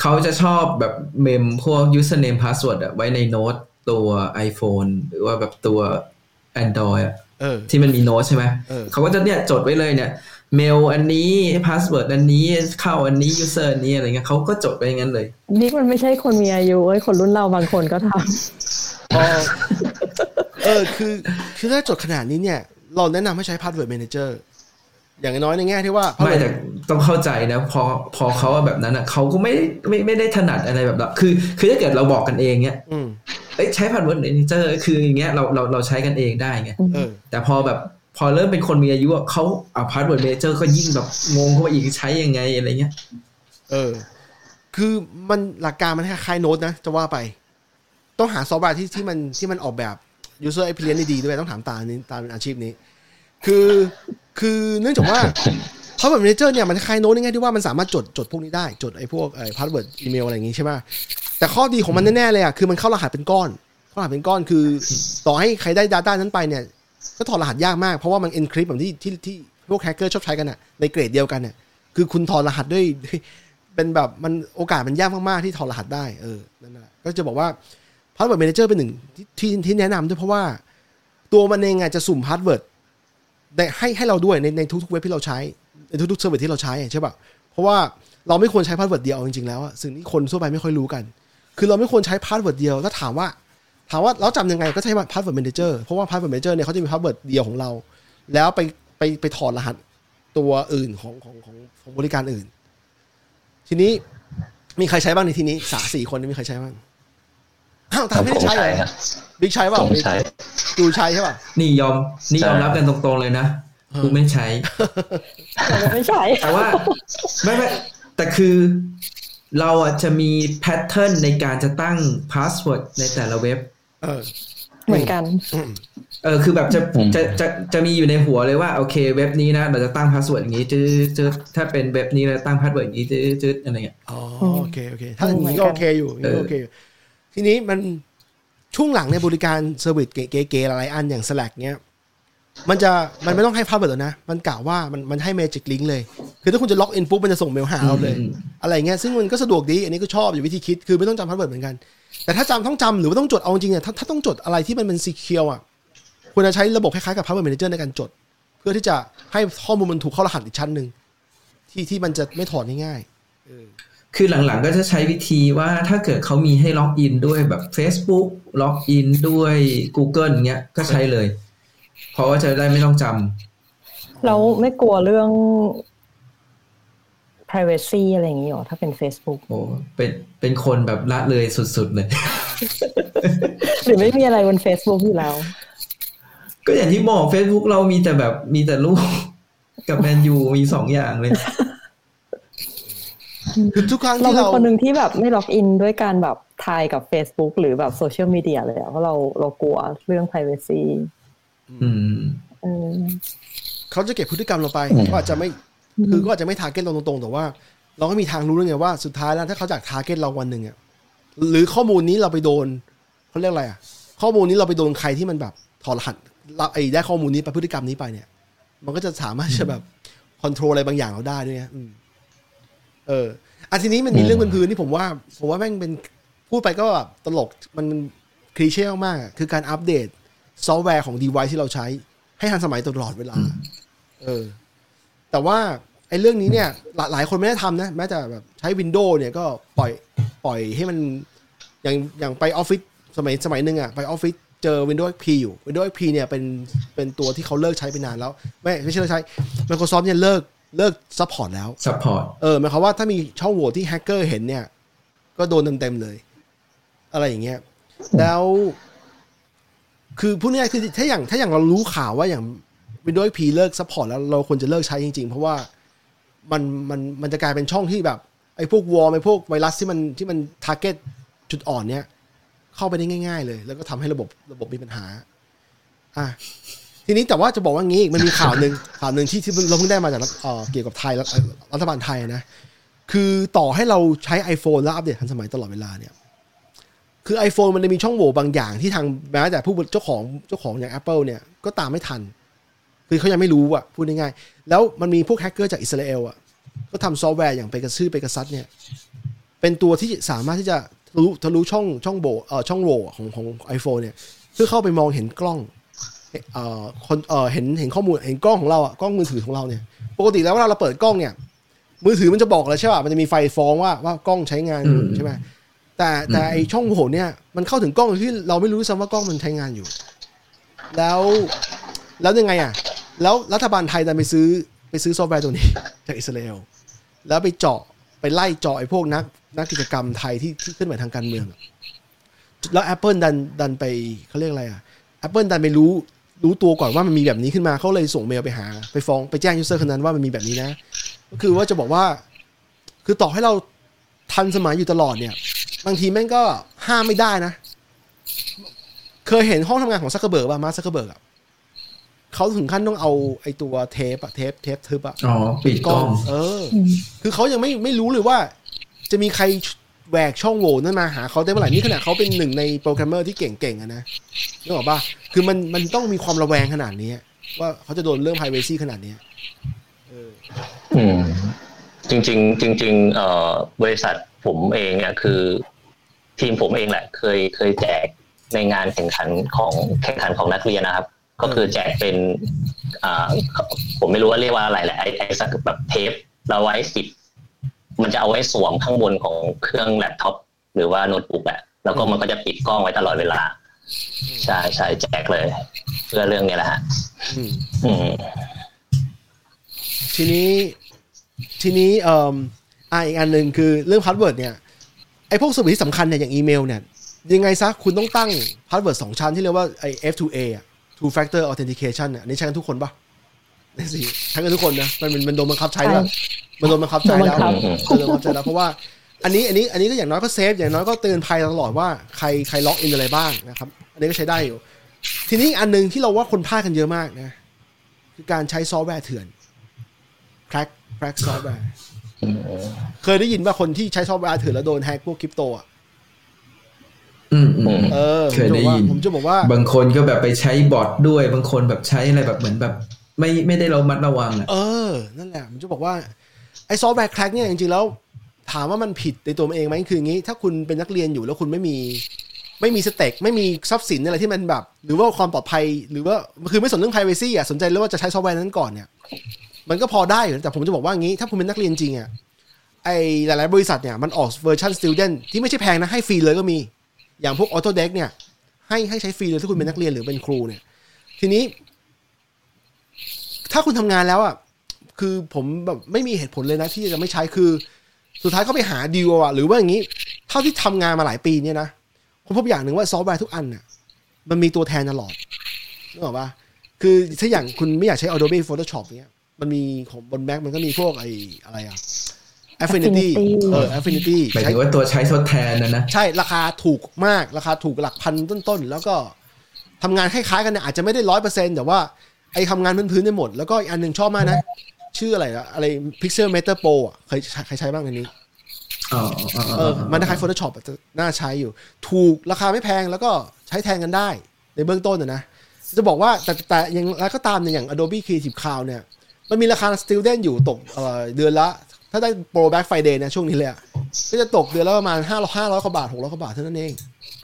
เขาจะชอบแบบ mem พวก username password อะไว้ในโน้ตตัว iPhone หรือว่าแบบตัว Android อะเออที่มันมีโน้ตใช่ไหมเออเขาก็จะเนี่ยจดไว้เลยเนี่ย เมลอันนี้ password อันนี้เข้าอันนี้ user อันนี้อะไรเงี้ยเขาก็จดไว้อย่างนั้นเลย นี่มันไม่ใช่คนมีอายุเอ้ยคนรุ่นเราบางคนก็ทำ เออคือคือถ้าจดขนาดนี้เนี่ย เราแนะนำให้ใช้ password manager อย่างน้อยในแง่ที่ว่าไม่แต่ต้องเข้าใจนะ พอพอเขาแบบนั้นอะเขาก็ไม่ไม่ไม่ได้ถนัดอะไรแบบนั้นคือ คือถ้าเกิดเราบอกกันเองเนี้ยอืมเอ้ยใช้ password manager คืออย่างเงี้ยเราเราเราใช้กันเองได้ไงเออแต่พอแบบพอเริ่มเป็นคนมีอายุอะเขาเอา password manager ก็ยิ่งแบบงงเข้าไปอีกใช้ยังไงอะไรเงี้ย เออ คือมันหลักการมันคล้ายๆโน้ตนะ จะว่าไป ต้องหาซอฟต์แวร์ที่ที่มันที่มันออกแบบ user experience ด้ดีด้วยต้องถามตานี้ตามอาชีพนี้ คือคือเนื่องจากว่า password manager เนี่ยมันคล้ายโน้ตในแง่ที่ว่ามันสามารถจดจดพวกนี้ได้ จดไอ้พวกไอ้ password อีเมลอะไรอย่างงี้ใช่ไหมแต่ข้อดีของมันแน่ๆเลยอะคือมันเข้ารหัสเป็นก้อน เข้ารหัสเป็นก้อนคือ ต่อให้ใครได้ Data นั้นไปเนี่ย ก็ถอดรหัสยากมากเพราะว่ามัน encrypt แบบที่ที่ที่พวกแฮกเกอร์ชอบใช้กันอะในเกรดเดียวกันเนี่ยคือคุณถอดรหัสด้วยเป็นแบบมันโอกาสมันยากมากๆที่ถอดรหัสได้เออนั่นแหละก็จะบอกว่า Password Manager เป็นหนึ่งที่ที่แนะนำด้วยเพราะว่า ตัวมันเองอะจะสุ่ม password ให้ให้เราด้วยในในทุกๆเว็บที่เราใช้ในทุกๆ service ที่เราใช้ใช่ป่ะเพราะว่าเราไม่ควรใช้ password เดียวจริงๆแล้วสิ่งที่คนทั่วไปไม่ค่อยรู้กัน คือเราไม่ควรใช้ password เดียวถ้าถามว่าถามว่าเราจำยังไงก็ใช้พาสเวิร์ด a ม a เจอร์เพราะว่าพาสเวิร์ด a ม a เจอร์เนี่ยเขาจะมี password เดียวของเรา แล้วไปไปไปถอดรหัสตัวอื่นของของของของบริการอื่น ทีนี้มีใครใช้บ้างในที่นี้สามสี่คนมีใครใช้บ้าง อ้าวตาไม่ได้ใช้เหรอครับบิ๊กใช้เปล่าผมใช้ดูใช้ใช่ป่ะนี่ยอมนี่ยอมรับกันตรงๆเลยนะกูไม่ใช้ำไม่ใช่แต่ว่าไม่ไม่แต่คือเราอะจะมี pattern ในการจะตั้ง password ในแต่ละเว็บเออเหมือนกันอืมเออคือแบบจะอืมจะจะจะมีอยู่ในหัวเลยว่าโอเค เว็บนี้นะเราจะตั้ง password อย่างนี้จึ๊ดจึ๊ดถ้าเป็นเว็บนี้เราตั้ง password อย่างนี้จึ๊ดจึ๊ดอะไรเงี้ยอ๋อมโอเคโอเคถ้าอย่างนี้ก็โอเคอยู่อย่างนี้ก็โอเคอยู่ ทีนี้มันช่วงหลังในยบริการ service เก๋ๆหลายๆอันอย่าง Slack เนี้ยมันจะมันไม่ต้องให้ password แล้วนะ มันกล่าวว่ามันมันให้ Magic Link เลย คือถ้าคุณจะ login ปุ๊บมันจะส่งเมลหาเราเลยอืมอะไรเงี้ยซึ่งมันก็สะดวกดี อันนี้ก็ชอบอยู่วิธีคิดคือไม่ต้องจำ password เหมือนกัน แต่ถ้าจำต้องจำหรือว่าต้องจดเอาจริงๆเนี่ยถ้าถ้าต้องจดอะไรที่มันเป็น secure อะควรจะใช้ระบบคล้ายๆกับ Password Manager ในการจด เพื่อที่จะให้ข้อมูลมันถูกเข้ารหัสอีกชั้นหนึ่งที่ที่มันจะไม่ถอดง่ายๆเออ คือหลังๆก็จะใช้วิธีว่าถ้าเกิดเขามีให้ login ด้วยแบบ Facebook login ด้วย Google เงี้ยก็ใช้เลย เพราะว่าจะได้ไม่ต้องจำแล้วไม่กลัวเรื่อง privacy อะไรอย่างนี้หรอ ถ้าเป็น Facebook โอ้เป็นเป็นคนแบบละเลยสุดๆเลย หรือไม่มีอะไรบน Facebook อยู่แล้ว ก็อย่างที่บอก Facebook เรามีแต่แบบมีแต่รูปกับแมนยูมีสองอย่างเลย คือทุกครั้งเราที่เป็นเราคนหนึ่งที่แบบไม่ล็อกอินด้วยการแบบทายกับ Facebook หรือแบบโซเชียลมีเดียเลยอะเพราะเราเรากลัวเรื่อง privacy อืมเออเขาจะเก็บพฤติกรรมเราไปอืมก็อาจจะไม่คือก็อาจจะไม่ target เราตรงๆ แต่ว่า เราก็มีทางรู้แล้วไงว่าสุดท้ายแล้วถ้าเขาจาก target เราวันหนึ่งอะหรือข้อมูลนี้เราไปโดนเขาเรียกอะไรอะ ข้อมูลนี้เราไปโดนใครที่มันแบบถอดรหัสเราไอ้ได้ข้อมูลนี้ไปพฤติกรรมนี้ไปเนี่ย มันก็จะสามารถจะแบบ control อะไรบางอย่างเราได้ด้วยนะอืมเออ อันทีนี้มันมีเรื่องพื้นๆที่ผมว่าผมว่าแม่งเป็นพูดไปก็แบบตลกมัน cliché มากๆอะคือการอัปเดตซอฟต์แวร์ของ device ที่เราใช้ ให้ทันสมัยตลอดเวลา เออ แต่ว่าไอ้เรื่องนี้เนี่ย หลายหลายคนไม่ได้ทำนะ แม้แต่แบบใช้ Windows เนี่ยก็ปล่อยปล่อยให้มันอย่างอย่างไปออฟฟิศสมัยสมัยหนึ่งอะไปออฟฟิศเจอ Windows XP อยู่ Windows XP เนี่ยเป็นเป็นตัวที่เขาเลิกใช้ไปนานแล้ว ไม่ไม่ใช่เลิกใช้ Microsoft เนี่ยเลิก เลิก support แล้ว support เออหมายความว่าถ้ามีช่องโหว่ที่แฮกเกอร์เห็นเนี่ย ก็โดนเต็มๆเลย อะไรอย่างเงี้ย แล้ว คือพูดง่ายๆคือถ้าอย่างถ้าอย่างเรารู้ข่าวว่าอย่าง Windows XP เลิก support แล้วเราควรจะเลิกใช้จริง ๆ เพราะว่ามันมันมันจะกลายเป็นช่องที่แบบไอ้พวก worm ไอ้พวกไวรัสที่มันที่มัน target จุดอ่อนเนี้ยเข้าไปได้ง่าย ๆ เลย แล้วก็ทำให้ระบบระบบมีปัญหา อะ ทีนี้แต่ว่าจะบอกว่างี้มันมีข่าวหนึ่งข่าวหนึ่งที่ที่เราเพิ่งได้มาจากเกี่ยวกับไทยรัฐบาลไทยนะ คือต่อให้เราใช้ iPhone แล้วอัปเดตทันสมัยตลอดเวลาเนี่ย คือ iPhone มันจะมีช่องโหว่บางอย่างที่ทางแม้แต่ผู้เจ้าของเจ้าของอย่าง Apple เนี่ยก็ตามไม่ทัน คือเขายังไม่รู้อะพูดง่ายๆแล้วมันมีพวกแฮกเกอร์จากอิสราเอลอะก็ทำซอฟต์แวร์อย่างไปกระชื่อไปกระซัดเนี่ยเป็นตัวที่สามารถที่จะทะลุทะลุช่องช่องโบเอ่อช่องโหว่ของของ iPhone เนี่ยเพื่อเข้าไปมองเห็นกล้อง เอ่อคนเอ่อเห็นเห็นข้อมูลเห็นกล้องของเราอะกล้องมือถือของเราเนี่ย ปกติแล้วเวลาเราเปิดกล้องเนี่ย มือถือมันจะบอกเลยใช่ป่ะมันจะมีไฟฟ้องว่าว่ากล้องใช้งานอยู่อืมใช่ไหมแต่แต่ไอช่องโหว่เนี่ยมันเข้าถึงกล้องโดยที่เราไม่รู้ด้วยซ้ำว่ากล้องมันใช้งานอยู่ แล้วแล้วยังไงอะ แล้วรัฐบาลไทยดันไปซื้อไปซื้อซอฟต์แวร์ตัวนี้จากอิสราเอลแล้วไปเจาะไปไล่เจาะไอ้พวกนักนักกิจกรรมไทยที่ที่ขึ้นไหวทางการเมืองอะแล้ว Apple ดันดันไปเขาเรียกอะไรอะ Apple ดันไปรู้ รู้ตัวก่อนว่ามันมีแบบนี้ขึ้นมาเขาเลยส่งเมลไปหา ไปฟ้องไปแจ้ง user คนนั้นว่ามันมีแบบนี้นะก็คือว่าจะบอกว่า คือต่อให้เราทันสมัยอยู่ตลอดเนี่ย บางทีแม่งก็ห้ามไม่ได้นะ เคยเห็นห้องทำงานของซักเคอร์เบิร์กป่ะมาซักเคอร์เบิร์กอะเขาถึงขั้นต้องเอาไอ้ตัวเทปอะเทปเทปทึบอะอ๋อปิดกล้อง เออ คือเขายังไม่ไม่รู้เลยว่า จะมีใคร แหวกช่องโหว่นั้นมาหาเขาได้เมื่อไหร่นี่ขนาดเขาเป็นหนึ่งในโปรแกรมเมอร์ที่เก่งๆอะนะนึกออกป่ะคือมันมันต้องมีความระแวงขนาดนี้ว่าเขาจะโดนเรื่อง privacy ขนาดนี้เอออืมจริงๆจริงๆเอ่อบริษัทผมเองเนี่ยคือ ทีมผมเองแหละ เคยเคยแจกในงานแข่งขันของแข่งขันของนักเรียนนะครับ ก็คือแจกเป็นอ่าผมไม่รู้ว่าเรียกว่าอะไรแหละไอ้ไอ้สักแบบเทปเราไว้สิบ มันจะเอาไว้สวมข้างบนของเครื่องแล็ปท็อปหรือว่าโน้ตบุ๊กแหละแล้วก็มันก็จะปิดกล้องไว้ตลอดเวลาใช่ใช่แจกเลย เพื่อเรื่องนี้แหละฮะอืมอืมทีนี้ทีนี้เอ่ออ่าอีกอันหนึ่งคือเรื่อง password เนี่ยไอ้พวกสวิตที่สำคัญเนี่ยอย่างอีเมลเนี่ย ยังไงซะคุณต้องตั้ง password สองชั้นที่เรียกว่าไอ้ F2A อะ two factor authentication เนี่ยอันนี้ใช้กันทุกคนปะ นี่สิใช้กันทุกคนนะมันมันมันโดนบังคับใช้แล้ว มันโดนบังคับใช้แล้วโดนบังคับ มันโดนบังคับใช้แล้วเพราะว่าอันนี้อันนี้อันนี้ก็อย่างน้อยก็ safe อย่างน้อยก็เตือนภัยตลอดว่าใครใคร login อะไรบ้างนะครับ อันนี้ก็ใช้ได้อยู่ ทีนี้อันหนึ่งที่เราว่าคนพลาดกันเยอะมากนะคือการใช้ซอฟต์แวร์เถื่อน crack crack ซอฟต์แวร์เคยได้ยินว่าคนที่ใช้ซอฟต์แวร์เถื่อนแล้วโดนแฮกพวกคริปโตอะอืมอืม เออเคยได้ยิน ผมจะบอกว่าบางคนก็แบบไปใช้ bot ด้วย บางคนแบบใช้อะไรแบบเหมือนแบบ ไม่ไม่ได้ระมัดระวังอะเออ นั่นแหละผมจะบอกว่าไอ้ซอฟต์แวร์ crack เนี่ยจริงๆแล้ว ถามว่ามันผิดในตัวมันเองไหมคืออย่างนี้ ถ้าคุณเป็นนักเรียนอยู่แล้วคุณไม่มี ไม่มี stake ไม่มีทรัพย์สินอะไรที่มันแบบ หรือว่าความปลอดภัย หรือว่าคือไม่สนเรื่อง privacy อะสนใจเรื่องว่าจะใช้ซอฟต์แวร์นั้นก่อนเนี่ย มันก็พอได้อยู่แต่ผมจะบอกว่างี้ ถ้าคุณเป็นนักเรียนจริงอะไอหลายๆบริษัทเนี่ยมันออกเวอร์ชัน student ที่ไม่ใช่แพงนะให้ฟรีเลยก็มี อย่างพวก Autodesk เนี่ยให้ให้ใช้ฟรีเลยถ้าคุณเป็นนักเรียนหรือเป็นครูเนี่ย ทีนี้ ถ้าคุณทำงานแล้วอะคือผมแบบไม่มีเหตุผลเลยนะ ที่จะไม่ใช้คือ สุดท้ายเขาไปหาดีลอะหรือว่าอย่างนี้ เท่าที่ทำงานมาหลายปีเนี่ยนะผมพบอย่างหนึ่งว่าซอฟต์แวร์ทุกอันน่ะมันมีตัวแทนตลอดนึกออกปะคือถ้าอย่างคุณไม่อยากใช้ Adobe Photoshop เนี่ยมันมีของบน Mac มันก็มีพวกไอ้อะไรอะ Affinity Affinity เออ Affinity หมายใช้ถึงว่าตัวใช้ทดแทนนะนะ ใช่ราคาถูกมากราคาถูกหลักพันต้นๆ แล้วก็ทำงานคล้ายๆกันเนี่ยอาจจะไม่ได้ร้อยเปอร์เซ็นแต่ว่า ไอ้ทำงานพื้นๆได้หมด แล้วก็อีกอันหนึ่งชอบมากนะ ชื่ออะไรอะอะไร Pixel Meter Pro อะเคยใช้ใครใช้บ้างในนี้อ๋ออ๋อเออมันคล้าย Photoshop อะจะน่าใช้อยู่ ถูกราคาไม่แพงแล้วก็ใช้แทนกันได้ ในเบื้องต้นนะนะจะบอกว่าแต่แต่อย่างไรก็ตามเนี่ยอย่าง Adobe Creative Cloud เนี่ย มันมีราคา student อยู่ตกเอ่อเดือนละ ถ้าได้ โปร Black Friday เนี่ยช่วงนี้เลยอะก็จะตกเดือนละประมาณห้าร้อยห้าร้อยกว่าบาทหกร้อยกว่าบาทเท่านั้นเอง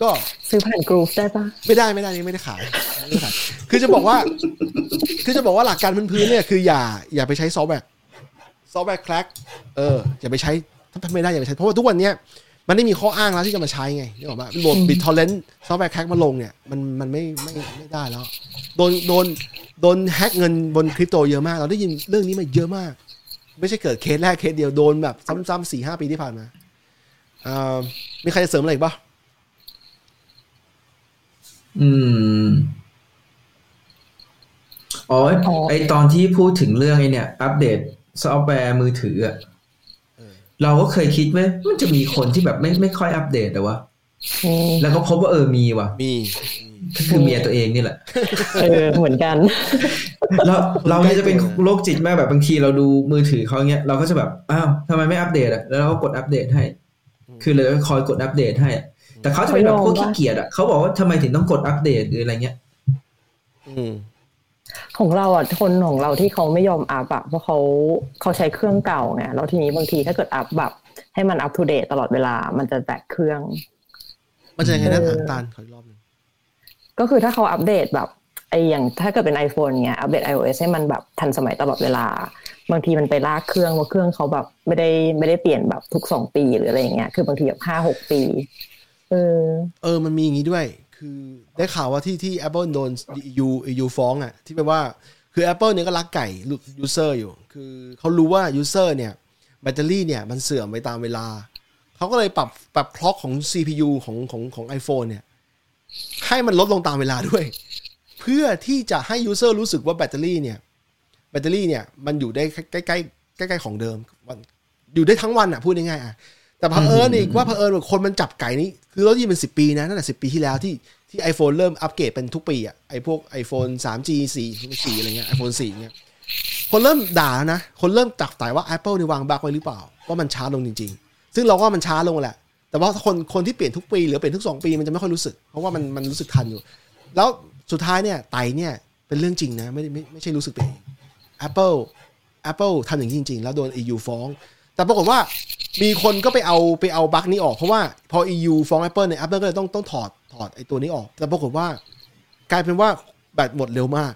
ก็ซื้อผ่านกรูฟได้ปะไม่ได้ไม่ได้นี่ไม่ได้ขายไม่ได้ขายคือจะบอกว่า คือจะบอกว่าหลักการพื้นๆเนี่ยคืออย่าอย่าไปใช้ซอฟต์แวร์ซอฟต์แวร์ crack เอออย่าไปใช้ถ้าไม่ได้อย่าไปใช้ เพราะว่าทุกวันเนี้ยมันไม่มีข้ออ้างแล้วที่จะมาใช้ไงนึกออกปะโหลด BitTorrent ซอฟต์แวร์ crack มาลงเนี่ยมันมันไม่ไม่ไม่ได้แล้วโดนโดนโดนแฮกเงินบนคริปโตเยอะมาก เราได้ยินเรื่องนี้มาเยอะมาก ไม่ใช่เกิดเคสแรกเคสเดียวโดนแบบซ้ำๆสี่ห้าปีที่ผ่านมาอ่ามีใครจะเสริมอะไรอีกปะ อืมอ๋อ ไอตอนที่พูดถึงเรื่องไอเนี่ย อัปเดตซอฟต์แวร์มือถืออะเราก็เคยคิดไหมมันจะมีคนที่แบบไม่ไม่ค่อยอัปเดตแต่ว่า อืมแล้วก็พบว่าเออมีว่ะมีก็คือเมียตัวเองนี่แหละ เออเหมือนกัน เราเราเนี่ยจะเป็นโรคจิตมากแบบบางทีเราดูมือถือเขาเงี้ยเราก็จะแบบอ้าวทำไมไม่อัปเดตอะแล้วเราก็กดอัปเดตให้ คือเลยคอยกดอัปเดตให้อะ แต่เขาจะเป็นแบบพวกขี้เกียจอะเขาบอกว่าทำไมถึงต้องกดอัปเดตหรืออะไรเงี้ยอืมของเราอะคนของเราที่เขาไม่ยอมอัพอะเพราะเขาเขาใช้เครื่องเก่าไงแล้วทีนี้บางทีถ้าเกิดอัพแบบ ให้มันอัปทูเดตตลอดเวลา มันจะแตกเครื่อง มันจะยังไงนะเออตาลขออีกรอบหนึงก็คือถ้าเขาอัปเดตแบบไออย่างถ้าเกิดเป็น iPhone เนี้ยอัปเดต iOS ให้มันแบบทันสมัยตลอดเวลา บางทีมันไปลากเครื่องว่าเครื่องเขาแบบไม่ได้ไม่ได้เปลี่ยนแบบทุกสองปีหรืออะไรอย่างเงี้ยคือบางทีแบบห้าหกปี เออ เออ มันมีอย่างนี้ด้วย คือได้ข่าวว่าที่ที่ Apple โดน EU EU ฟ้องอะ ที่แปลว่า คือ Apple เนี่ยก็รักไก่ user อยู่ คือเขารู้ว่า user เนี่ยแบตเตอรี่เนี่ยมันเสื่อมไปตามเวลา เขาก็เลยปรับปรับคล็อกของ CPU ของของของ iPhone เนี่ย ให้มันลดลงตามเวลาด้วย เพื่อที่จะให้ user รู้สึกว่าแบตเตอรี่เนี่ย แบตเตอรี่เนี่ยมันอยู่ได้ใกล้ใกล้ใกล้ๆของเดิม อยู่ได้ทั้งวันอะพูดง่ายๆอะ แต่เผอิญอีกว่าเผอิญว่าคนมันจับไก่นี้ คือเราที่เป็นสิบปีนะตั้งแต่สิบปีที่แล้วที่ที่ iPhone เริ่มอัปเกรดเป็นทุกปีอะไอพวก iPhone 3G 4 4อะไรเงี้ย iPhone 4เงี้ยคนเริ่มด่าแล้วนะ คนเริ่มตักไต่ว่า Apple นี่วางบั๊กไว้หรือเปล่า ว่ามันช้าลงจริง ๆ ซึ่งเราก็ว่ามันช้าลงแหละ แต่ว่าคนคนที่เปลี่ยนทุกปี หรือเปลี่ยนทุกสองปีมันจะไม่ค่อยรู้สึก เพราะว่ามันมันรู้สึกทันอยู่ แล้วสุดท้ายเนี่ยไต่เนี่ยเป็นเรื่องจริงนะไม่ได้ไม่ไม่ใช่รู้สึกไปเอง Apple Apple ทำอย่างนี้จริง ๆ แล้วโดน EU ฟ้อง แต่ปรากฏว่ามีคนก็ไปเอาไปเอาบั๊กนี้ออก เพราะว่าพอ EU ฟ้อง Apple เนี่ย Apple ก็เลยต้องต้องถอดถอดไอ้ตัวนี้ออก แต่ปรากฏว่ากลายเป็นว่าแบตหมดเร็วมาก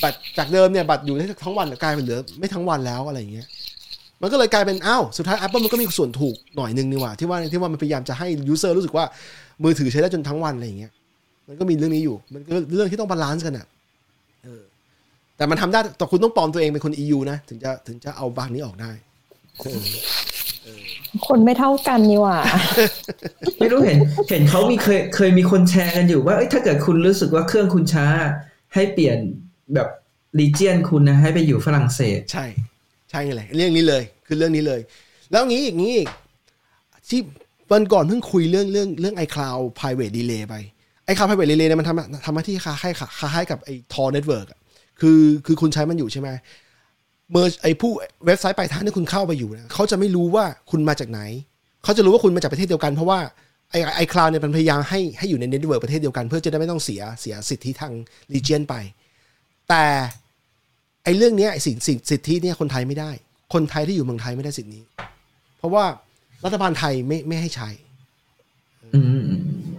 แบตจากเดิมเนี่ยแบตอยู่ได้ทั้งวันกลายเป็นเหลือไม่ทั้งวันแล้วอะไรอย่างเงี้ย มันก็เลยกลายเป็นอ้าวสุดท้าย Apple มันก็มีส่วนถูกหน่อยนึงนี่หว่าที่ว่าที่ว่ามันพยายามจะให้ user รู้สึกว่ามือถือใช้ได้จนทั้งวันอะไรอย่างเงี้ย มันก็มีเรื่องนี้อยู่ มันก็เรื่องที่ต้อง balance กันอะเออแต่มันทำได้แต่คุณต้องปลอมตัวเองเป็นคน EU นะ ถึงจะถึงจะเอา bug นี้ออกได้ คนไม่เท่ากันนี่หว่า ไม่รู้เห็น เห็นเขามีเคยเคยมีคนแชร์กันอยู่ว่าเอ้ยถ้าเกิดคุณรู้สึกว่าเครื่องคุณช้า ให้เปลี่ยนแบบรีเจียนคุณนะให้ไปอยู่ฝรั่งเศส ใช่ ใช่เลยเรื่องนี้เลย คือเรื่องนี้เลย แล้วงี้อีกงี้อีกที่วันก่อนเพิ่งคุยเรื่องเรื่องเรื่อง iCloud private delay ไปไอ้คา private relay เนี่ยมันทำทำหน้าที่คล้ายๆคล้ายๆกับไอ้ Tor network อะคือคือคุณใช้มันอยู่ใช่ไหม เมอร์ไอ้ผู้เว็บไซต์ปลายทางที่คุณเข้าไปอยู่เนี่ยเขาจะไม่รู้ว่าคุณมาจากไหน เขาจะรู้ว่าคุณมาจากประเทศเดียวกันเพราะว่าไอ้ไอ้ cloud เนี่ยมันพยายามให้ให้อยู่ใน network ประเทศเดียวกัน เพื่อจะได้ไม่ต้องเสียเสียสิทธิทาง region ไป แต่ไอ้เรื่องเนี้ยไอ้สิ่งสิ่งสิทธิเนี่ยคนไทยไม่ได้ คนไทยที่อยู่เมืองไทยไม่ได้สิทธินี้ เพราะว่ารัฐบาลไทยไม่ไม่ให้ใช้อืม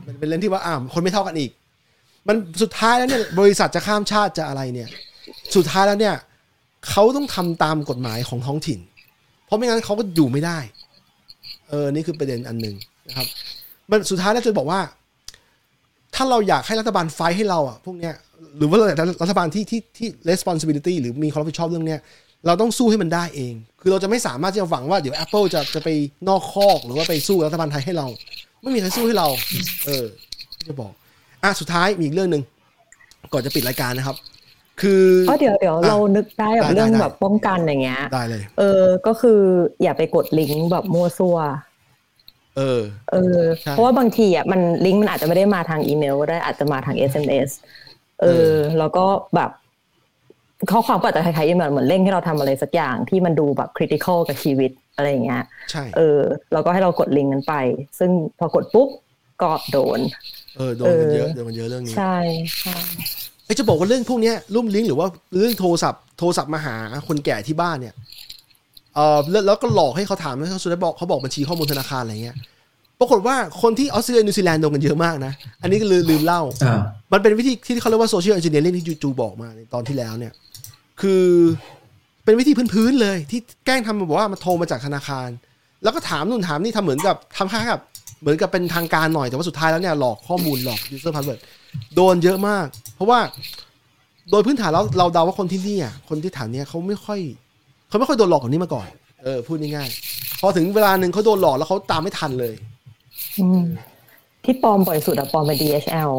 มันเป็นเรื่องที่ว่าอ่าคนไม่เท่ากันอีก มันสุดท้ายแล้วเนี่ยบริษัทจะข้ามชาติจะอะไรเนี่ย สุดท้ายแล้วเนี่ย เขาต้องทำตามกฎหมายของท้องถิ่น เพราะไม่งั้นเขาก็อยู่ไม่ได้ เออ นี่คือประเด็นอันหนึ่งนะครับ มันสุดท้ายแล้วจะบอกว่า ถ้าเราอยากให้รัฐบาลไฟให้เราอะพวกเนี้ย หรือว่ารัฐบาลที่ที่ที่ responsibility หรือมีความรับผิดชอบเรื่องเนี้ยเราต้องสู้ให้มันได้เอง คือเราจะไม่สามารถที่จะหวังว่าเดี๋ยว Apple จะจะไปนอกคอกหรือว่าไปสู้รัฐบาลไทยให้เรา ไม่มีใครสู้ให้เรา เออจะบอก อะสุดท้ายมีอีกเรื่องหนึ่งก่อนจะปิดรายการนะครับ คืออ๋อเดี๋ยวเดี๋ยวอะเรานึกได้แบได้บเรื่องได้แบบป้องกันอย่างเงี้ยได้เลย เออ ก็คืออย่าไปกดลิงก์แบบมั่วซั่วเออ เออใช่เพราะว่าบางทีอะมันลิงก์มันอาจจะไม่ได้มาทางอีเมลก็ได้อาจจะมาทาง SMS เอเอออแล้วก็แบบข้อความก็อาจจะคล้ายๆอีเมลเหมือนเร่งให้เราทำอะไรสักอย่างที่มันดูแบบคริติคอลกับชีวิตอะไรอย่างเงี้ยใช่เออแล้วก็ให้เรากดลิงก์นั้นไป ซึ่งพอกดปุ๊บก็โดน เออโดนกันเยอะเออโดนกันเยอะเรื่องนี้ใช่ใช่ ไอ้จะบอกว่าเรื่องพวกเนี้ยรุ่มลิงก์หรือว่าเรื่องโทรศัพท์โทรศัพท์มาหาคนแก่ที่บ้านเนี่ยเออแล้วแล้วก็หลอกให้เขาถามให้เขาสุดท้ายบอกเขาบอกบัญชีข้อมูลธนาคารอะไรเงี้ยปรากฏว่าคนที่ออสเตรเลียนิวซีแลนด์โดนกันเยอะมากนะ อันนี้ก็ลืมลืมเล่าอ่า มันเป็นวิธีที่เขาเรียกว่าโซเชียล n อนจิเนียริ่งที่จูจูบอกมาในตอนที่แล้วเนี่ย คือเป็นวิธีพื้นๆเลย ที่แกล้งทำมาบอกว่ามาโทรมาจากธนาคาร แล้วก็ถามนู่นถามนี่ทำเหมือนกับทำค่ากับ เหมือนกับเป็นทางการหน่อยแต่ว่าสุดท้ายแล้วเนี่ยหลอกข้อมูลหลอก user password โดนเยอะมาก เพราะว่าโดยพื้นฐานเราเราเดาว่าคนที่นี่อะคนที่ฐานเนี้ยเขาไม่ค่อยเขาไม่ค่อยโดนหลอกแบบนี้มาก่อน เออพูดง่ายๆพอถึงเวลาหนึ่งเขาโดนหลอกแล้วเขาตามไม่ทันเลยอืมที่ปลอมบ่อยสุดอะปลอมเป็น DHL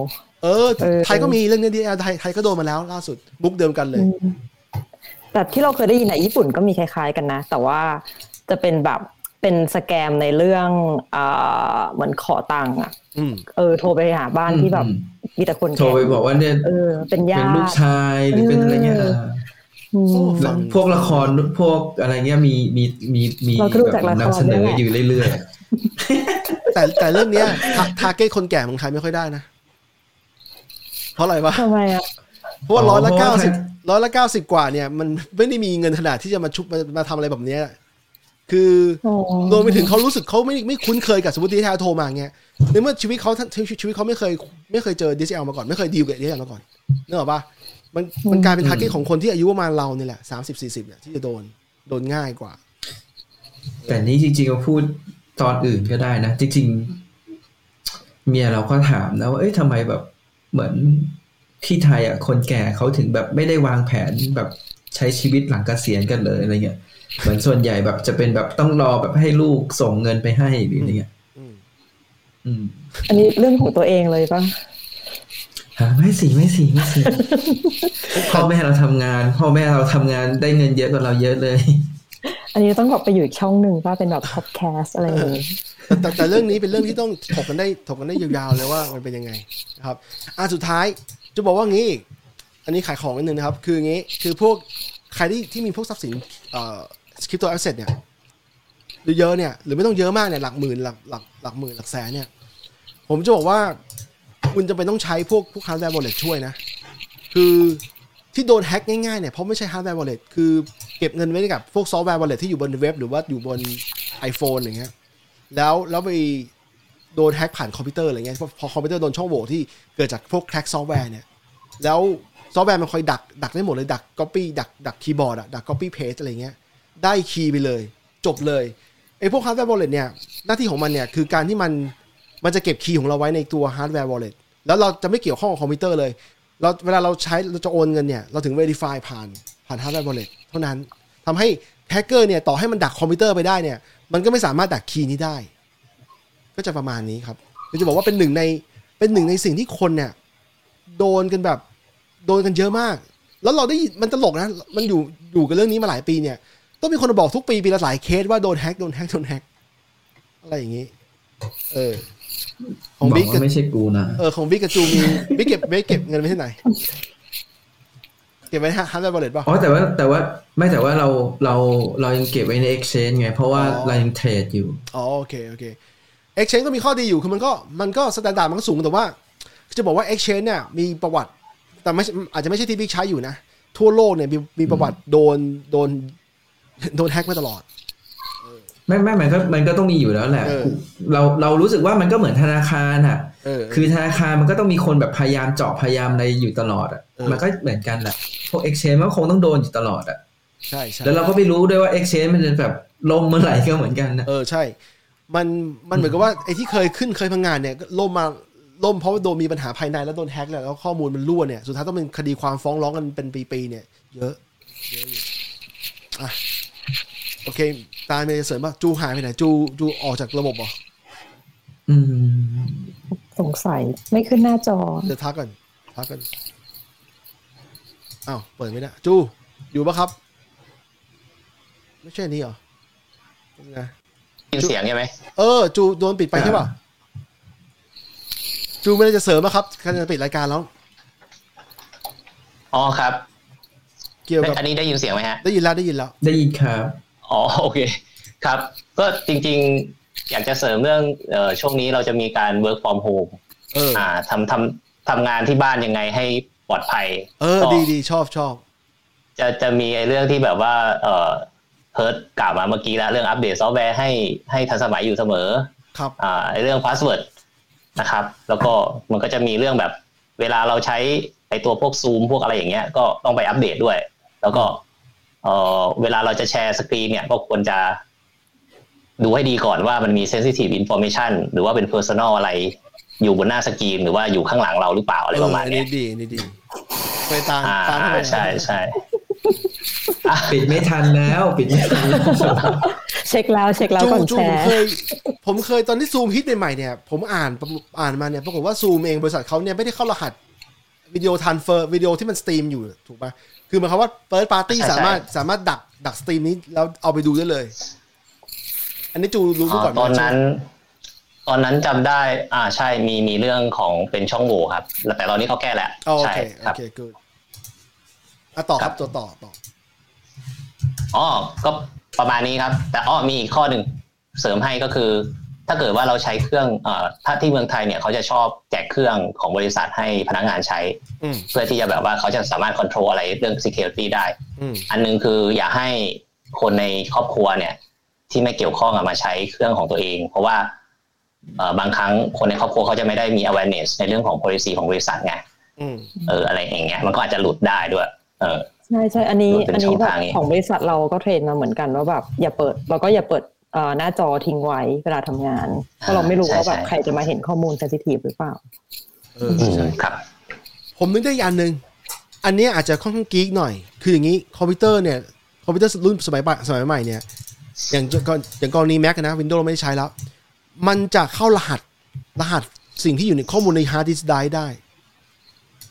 เออเออไทยก็มีเรื่องนี้ดีไทยไทยก็โดนมาแล้วล่าสุดมุกเดิมกันเลย แต่ที่เราเคยได้ยินอะญี่ปุ่นก็มีคล้ายๆกันนะ แต่ว่าจะเป็นแบบเป็นสแกมในเรื่องอ่าเหมือนขอตังค์อะอืมเออโทรไปหาบ้านที่แบบอื มมีแต่คนโทรแก่ไปบอกว่าเนี่ยเออเป็นญาเป็นติลูกชายหรือเป็นอะไรเงี้ยเอออ่าอืมโอ้แล้วพวกละครพวกอะไรเงี้ยมีมีมีมีเราก็ดูจากแบบละครนำเสนอด้วยแหละอยู่เรื่อยแต่แต่เรื่องเนี้ยทาร์เก็ตคนแก่เมืองไทยไม่ค่อยได้นะ เพราะอะไรวะทำไมอะเพราะว่าร้อยละเก้าสิบร้อยละเก้าสิบกว่าเนี่ย มันไม่ได้มีเงินขนาดที่จะมาชุบมามาทำอะไรแบบเนี้ย คืออ๋อรวมไปถึงเขารู้สึกเขาไม่ไม่คุ้นเคยกับสมมติ DHL โทรมาเงี้ยในเมื่อชีวิตเขาชีวิตชีวิตเขาไม่เคยไม่เคยเจอ DHL มาก่อนไม่เคยดีลกับ DHL มาก่อนนึกออกปะมันมันกลายเป็น target ของคนที่อายุประมาณเราเนี่ยแหละสามสิบสี่สิบเนี่ยที่จะโดนโดนง่ายกว่าๆแต่นี่จริงๆเราพูดตอนอื่นก็ได้นะ จริงๆ เมียเราก็ถามนะว่าเอ้ยทำไมแบบเหมือนที่ไทยอะคนแก่เขาถึงแบบไม่ได้วางแผนแบบใช้ชีวิตหลังเกษียณกันเลยอะไรเงี้ย เหมือนส่วนใหญ่แบบจะเป็นแบบต้องรอแบบให้ลูกส่งเงินไปให้หรืออะไรเงี้ยอืมอืมอันนี้เรื่องของตัวเองเลยปะฮะไม่สิไม่สิไม่สิพ่อแม่เราทำงาน พ่อแม่เราทำงานได้เงินเยอะกว่าเราเยอะเลย อันนี้ต้องแบบไปอยู่อีกช่องหนึ่งป่ะเป็นแบบพอดแคสต์อะไรอย่างงี้แต่แต่แต่เรื่องนี้เป็นเรื่องที่ต้องถกกันได้ถกกันได้ยาวๆเลยว่ามันเป็นยังไงนะครับอะสุดท้ายจะบอกว่างี้อีกอันนี้ขายของนิดนึงนะครับ คืองี้คือพวกใครที่ที่มีพวกทรัพย์สินเอ่อ crypto asset เนี่ยหรือเยอะเนี่ย หรือไม่ต้องเยอะมากเนี่ยหลักหมื่นหลักหลักหลักหมื่นหลักแสนเนี่ย ผมจะบอกว่าคุณจำเป็นต้องใช้พวกพวกฮาร์ดแวร์ wallet ช่วยนะ คือที่โดนแฮ็กง่ายๆเนี่ยเพราะไม่ใช่ hardware wallet คือเก็บเงินไว้กับพวกซอฟต์แวร์ wallet ที่อยู่บนเว็บ หรือว่าอยู่บน iPhone อย่างเงี้ยแล้วแล้วไปโดนแฮ็กผ่านคอมพิวเตอร์อะไรเงี้ยพอคอมพิวเตอร์โดนช่องโหว่ที่เกิดจากพวก crack software เนี่ยแล้วซอฟต์แวร์มันคอยดักดักได้หมดเลยดัก Copy ดักดักคีย์บอร์ดอะดัก copy paste อะไรเงี้ย ได้ key ไปเลย จบเลยไอ้พวกฮาร์ดแวร์ wallet เนี่ยหน้าที่ของมันเนี่ยคือการที่มันมันจะเก็บ key ของเราไว้ในตัวฮาร์ดแวร์ wallet แล้วเราจะไม่เกี่ยวข้องกับคอมพิวเตอร์เลยเราเวลาเราใช้เราจะโอนเงินเนี่ยเราถึง verify ผ่านผ่านฮาร์ดแวร์ wallet เท่านั้นทำให้แฮกเกอร์เนี่ยต่อให้มันดักคอมพิวเตอร์ไปได้เนี่ยมันก็ไม่สามารถดัก key นี้ได้ ก็จะประมาณนี้ครับคือจะบอกว่าเป็นหนึ่งในเป็นหนึ่งในสิ่งที่คนเนี่ยโดนกันแบบโดนกันเยอะมาก แล้วเราได้มันตลกนะ มันอยู่อยู่กับเรื่องนี้มาหลายปีเนี่ย ต้องมีคนมาบอกทุกปีปีละหลายเคสว่าโดนแฮกโดนแฮกโดนแฮกอะไรอย่างนี้ เออ ของบอบิ๊กกว่าไม่ใช่กูนะเออของบิ๊กกับจูมีบิ๊กเก็บบิ๊กเก็บเงินไว้ที่ไหนเก็บไว้ hardware wallet ป่ะอ๋อแต่ว่าแต่ว่าไม่แต่ว่าเราเราเรายังเก็บไว้ใน exchange ไง เพราะว่าอ๋อเรายังเทรดอยู่อ๋อโอเคโอเค Exchange ก็มีข้อดีอยู่คือมันก็มันก็ standard มันก็สูงแต่ว่า จะบอกว่า Exchange เนี่ยมีประวัติ แต่ไม่ใช่อาจจะไม่ใช่ที่บิ๊กใช้อยู่นะ ทั่วโลกเนี่ยมีมีประวัติโดนโดน โดนแฮกมาตลอดไม่ไม่มันก็มันก็ต้องมีอยู่แล้วแหละเออเราเรารู้สึกว่ามันก็เหมือนธนาคารอะเออคือธนาคารมันก็ต้องมีคนแบบพยายามเจาะพยายามอะไรอยู่ตลอดอะเออมันก็เหมือนกันแหละพวก exchange มันก็คงต้องโดนอยู่ตลอดอะใช่ใช่แล้วเราก็ไม่รู้ด้วยว่า exchange มันจะแบบล่มเมื่อไหร่ก็เหมือนกันนะเออใช่ มันมันเหมือนกับว่าไอ้ที่เคยขึ้นเคยพังงานเนี่ยก็ล่มมาล่มเพราะว่าโดนมีปัญหาภายในแล้วโดนแฮ็กแล้วแล้วข้อมูลมันรั่วเนี่ยสุดท้ายต้องเป็นคดีความฟ้องร้องกันเป็นปีๆเนี่ย เยอะเยอะอยู่อะ โอเค ตามไปเสริมป่ะจูหายไปไหน จูจูออกจากระบบเหรออืม สงสัยไม่ขึ้นหน้าจอเดี๋ยวทักกันทักกันอ้าวเปิดไม่ได้จู อยู่ปะครับ ไม่ใช่อันนี้เหรอเป็นไงยินเสียงใช่ไหมเออ จูโดนปิดไปใช่ป่ะจูไม่ได้จะเสริมนะครับการจะปิดรายการแล้วอ๋อครับ เกี่ยวกับอันนี้ได้ยินเสียงไหมฮะ ได้ยินแล้วได้ยินแล้ว ได้ยินครับ อ๋อโอเคครับ ก็จริงๆ อยากจะเสริมเรื่องเอ่อช่วงนี้เราจะมีการ work from home เอออ่าทำทำทำงานที่บ้านยังไงให้ปลอดภัย เออก็ดีดีชอบชอบจะจะมีไอ้เรื่องที่แบบว่า เอ่อเพิร์ดกล่าวมาเมื่อกี้แล้วเรื่องอัปเดตซอฟต์แวร์ให้ให้ทันสมัยอยู่เสมอ ครับ อ่าไอ้เรื่อง passwordนะครับ แล้วก็มันก็จะมีเรื่องแบบ เวลาเราใช้ไอ้ตัวพวกซูมพวกอะไรอย่างเงี้ย ก็ต้องไปอัปเดตด้วย แล้วก็ เอ่อเวลาเราจะแชร์สกรีนเนี่ยก็ควรจะ ดูให้ดีก่อนว่ามันมี sensitive information หรือว่าเป็น personal อะไร อยู่บนหน้าสกรีน หรือว่าอยู่ข้างหลังเราหรือเปล่าอะไรเอปอระมาณอันเนี้นี้ยดีอันนี้ดีไปตามอ่าตามให้มันใช่ใช่ปิดไม่ทันแล้ว ปิดไม่ทันแล้วเช็คแล้วเช็คแล้วจูก่อนจูแชผมเคย ผมเคยตอนที่ซูมฮิตใหม่ๆเนี่ย ผมอ่านอ่านมาเนี่ยปรากฏว่าซูมเองบริษัทเขาเนี่ยไม่ได้เข้ารหัสวิดีโอ transfer วิดีโอที่มัน stream อยู่ถูกปะ คือหมายความว่า third party ใช่ใช่สามารถสามารถดักดัก stream นี้แล้วเอาไปดูได้เลย อันนี้จูรู้มาก่อนไหมตอนนั้น ตอนนั้นจำได้ อ่าใช่มีมีเรื่องของเป็นช่องโหว่ครับแล้วแต่ตอนนี้เขาแก้แล้วอ๋อโอใช่เคคโอรับเค good อะต่อคครัรับบตัวต่อต่ออ๋อก็ประมาณนี้ครับ แต่อ้อมีอีกข้อหนึ่งเสริมให้ก็คือ ถ้าเกิดว่าเราใช้เครื่องเอ่อถ้าที่เมืองไทยเนี่ยเขาจะชอบแจกเครื่องของบริษัทให้พนักงานใช้อืมเพื่อที่จะแบบว่าเขาจะสามารถควบคุมอะไรเรื่อง security ได้อืมอันหนึงคืออย่าให้คนในครอบครัวเนี่ย ที่ไม่เกี่ยวข้องอะมาใช้เครื่องของตัวเอง เพราะว่าเอ่อบางครั้งคนในครอบครัวเขาจะไม่ได้มี awareness ในเรื่องของ policy ของบริษัทไงอืมเอออะไรอย่างเงี้ยมันก็อาจจะหลุดได้ด้วย เออใช่ใช่อันนี้เป็นอันนี้ช่องแบบทางนี้ของบริษัทเราก็ train มาเหมือนกันว่าแบบอย่าเปิดเราก็อย่าเปิดเอ่อ หน้าจอทิ้งไว้เวลาทำงานเพราะเราไม่รู้ว่าแบบใครจะมาเห็นข้อมูล sensitive หรือเปล่าเอออืมใช่ครับ ผมนึกได้อีกอันหนึ่งอันเนี้ยอาจจะค่อนข้าง geek หน่อย คืออย่างนี้คอมพิวเตอร์เนี่ยคอมพิวเตอร์รุ่นสมัยใหม่สมัยใหม่เนี่ยอย่างกรอย่างกรณี Mac นะ Windows เราไม่ได้ใช้แล้ว มันจะเข้ารหัสรหัสสิ่งที่อยู่ในข้อมูลในฮาร์ดดิสก์ drive ได้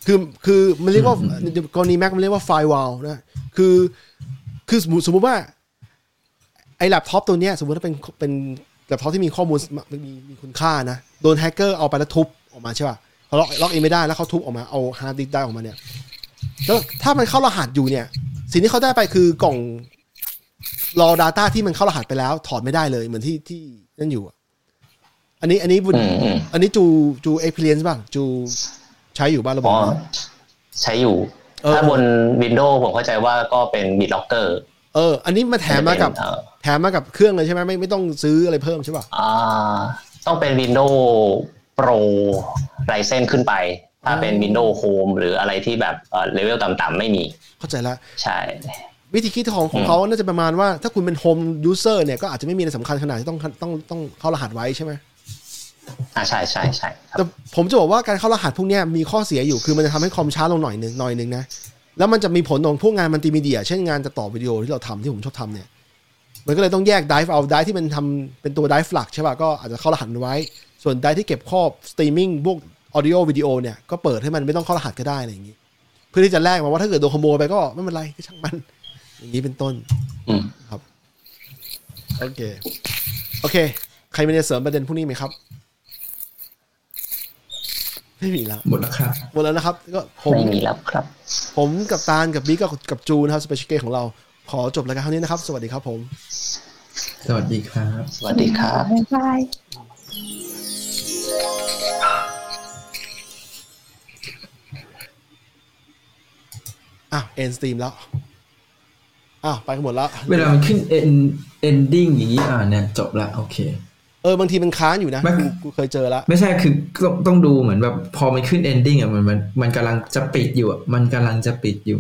คือคือมันเรียกว่ากรณี Mac มันเรียกว่า FileVault นะ คือคือสมมติสมมติว่า ไอ้แล็ปท็อปตัวเนี้ยสมมติว่าเป็นเป็นแล็ปท็อปที่มีข้อมูลมีมีคุณค่านะโดนแฮกเกอร์เอาไปแล้วทุบออกมาใช่ป่ะเขาล็อก login ไม่ได้แล้วเขาทุบออกมาเอาฮาร์ดดิสก์ได้ออกมาเนี่ยแล้วถ้ามันเข้ารหัสอยู่เนี่ย สิ่งที่เขาได้ไปคือกล่องรอ Data ที่มันเข้ารหัสไปแล้ว ถอดไม่ได้เลยเหมือนที่ที่นั่นอยู่อะอันนี้อันนี้บุญอืมอืมอันนี้จูจูเอ็กเพรียนบ้างจูใช้อยู่บ้างระบบอ๋อนี้ใช้อยู่เออถ้าบน Windows ผมเข้าใจว่าก็เป็น BitLocker เออ อันนี้มาแถมมากับเอ่อแถมมากับเครื่องเลยใช่ไหมไม่ไม่ต้องซื้ออะไรเพิ่มใช่ป่ะอ่าต้องเป็น Windows Pro Ryzen ขึ้นไป ถ้าเป็น Windows Home หรืออะไรที่แบบเลเวลต่ำๆไม่มี เข้าใจแล้วใช่ วิธีคิดของของเขาน่าจะประมาณว่าถ้าคุณเป็น home user เนี่ยก็อาจจะไม่มีอะไรสำคัญขนาดที่ต้องต้องต้องเข้ารหัสไว้ใช่ไหมอ่าใช่ใช่ใช่ครับแต่ผมจะบอกว่าการเข้ารหัสพวกเนี้ยมีข้อเสียอยู่คือมันจะทำให้คอมช้าลงหน่อยหนึ่งหน่อยหนึ่งนะแล้วมันจะมีผลของพวกงานมัลติมีเดีย เช่นงานตัดต่อวิดีโอที่เราทำที่ผมชอบทำเนี่ย มันก็เลยต้องแยก drive เอา drive ที่มันทำเป็นตัว drive หลักใช่ป่ะก็อาจจะเข้ารหัสมันไว้ ส่วน drive ที่เก็บข้อสตรีมมิ่งพวก audio วิดีโอเนี่ยก็เปิดให้มันไม่ต้องเข้ารหัสก็ได้อะไรอย่างนี้ เพื่อที่จะแลกมาว่าถ้าเกิดโดนขโมยไปก็ไม่เป็นไรก็ช่างมัน อย่างนี้เป็นต้นอืมโอเคโอเค ใครมีอะไรเสริมประเด็นพวกนี้ไหมครับ ไม่มีแล้วหมดแล้วครับหมดแล้วนะครับ ก็ผมไม่มีแล้วครับ ผมกับตาลกับบิ๊กกับกับจูนะครับ special guest ของเรา ขอจบรายการเท่านี้นะครับ สวัสดีครับผม สวัสดีครับ สวัสดีครับบ๊ายบายอ้าว end stream แล้วอ้าวไปกันหมดแล้ว เวลามันขึ้น end ending อย่างนี้อ่าเนี่ยจบละโอเค เออบางทีมันค้างอยู่นะไม่กูกูเคยเจอแล้วไม่ใช่คือต้องต้องดูเหมือนแบบพอมันขึ้น ending อะมันมันมันกำลังจะปิดอยู่อะมันกำลังจะปิดอยู่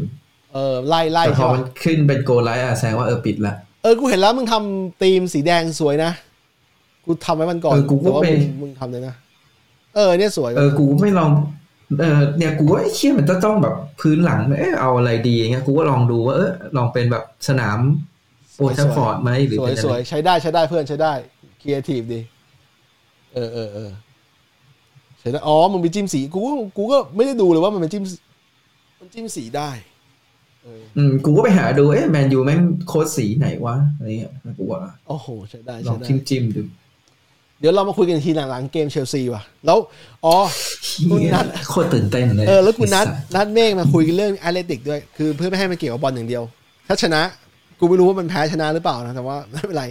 เออไล่ไล่แต่พอใช่มันปะขึ้นเป็น go live อะแสดงว่าเออปิดละเออกูเห็นแล้วมึงทำธีมสีแดงสวยนะ กูทำไว้มันก่อนเออกูก็แต่ว่าไปมึงมึงทำเลยนะ เออเนี่ยสวย เออกูไม่ลอง เออเนี่ยกูว่าไอ้เชี่ยมันจะต้องแบบพื้นหลังเออเอาอะไรดีอย่างเงี้ยกูก็ลองดูว่าเออลองเป็นแบบสนาม Old Trafford ไหมหรือสวยเป็นอะสวไรยใช้ได้ใช้ได้เพื่อนใช้ได้ครีเอทีฟดี เออเออเออใช้ได้อ๋อมึงไปจิ้มสีกูก็กูก็ไม่ได้ดูเลยว่ามันเป็นจิ้มมันจิ้มสีได้เอออืมกูก็ไปหาดูเอ๊ะแมนยูแม่งโค้ดสีไหนวะอะไรเงี้ยกูว่าโอ้โหใช้ได้ลอใช้งได้จิ้มจิ้มๆดู เดี๋ยวเรามาคุยกันทีหลังๆเกมเชลซีว่ะ แล้วอ๋อคุณนัทโคตรตื่นเต้นเลยเออแล้วคุณนัดไอ้สัสนัดเมฆมาคุยเรื่อง Athletic ด้วย คือเพื่อไม่ให้มันเกี่ยวกับบอลอย่างเดียว ถ้าชนะกูไม่รู้ว่ามันแพ้ชนะหรือเปล่านะแต่ว่าไม่เป็นไร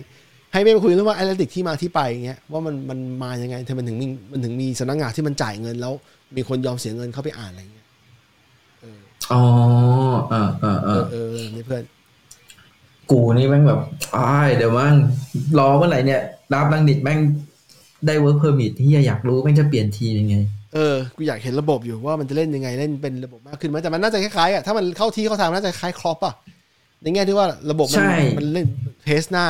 ให้เมฆมาคุยเรื่องว่า Athletic ที่มาที่ไปอย่างเงี้ยว่ามันมันมายังไงทำไมมันถึงมีมันถึงมีสำนักงานที่มันจ่ายเงินแล้ว มีคนยอมเสียเงินเข้าไปอ่านอะไรเงี้ย อ๋อเออเออเอเอออเออนี่เพื่อน กูนี่แม่งแบบอ้ายเดี๋ยวมั่งรอเมื่อไหร่เนี่ยรับลังนิดแม่งได้เวิร์กเพอร์มิทที่อยากรู้แม่งจะเปลี่ยนทีมยังไง เออ กูอยากเห็นระบบอยู่ว่ามันจะเล่นยังไงเล่นเป็นระบบมากขึ้นไหมแต่มันน่าจะคล้ายๆอะถ้ามันเข้าที่เข้าทางน่าจะคล้ายครอปอะในแง่ที่ว่าระบบมัใช่มันเล่นเทสหน้า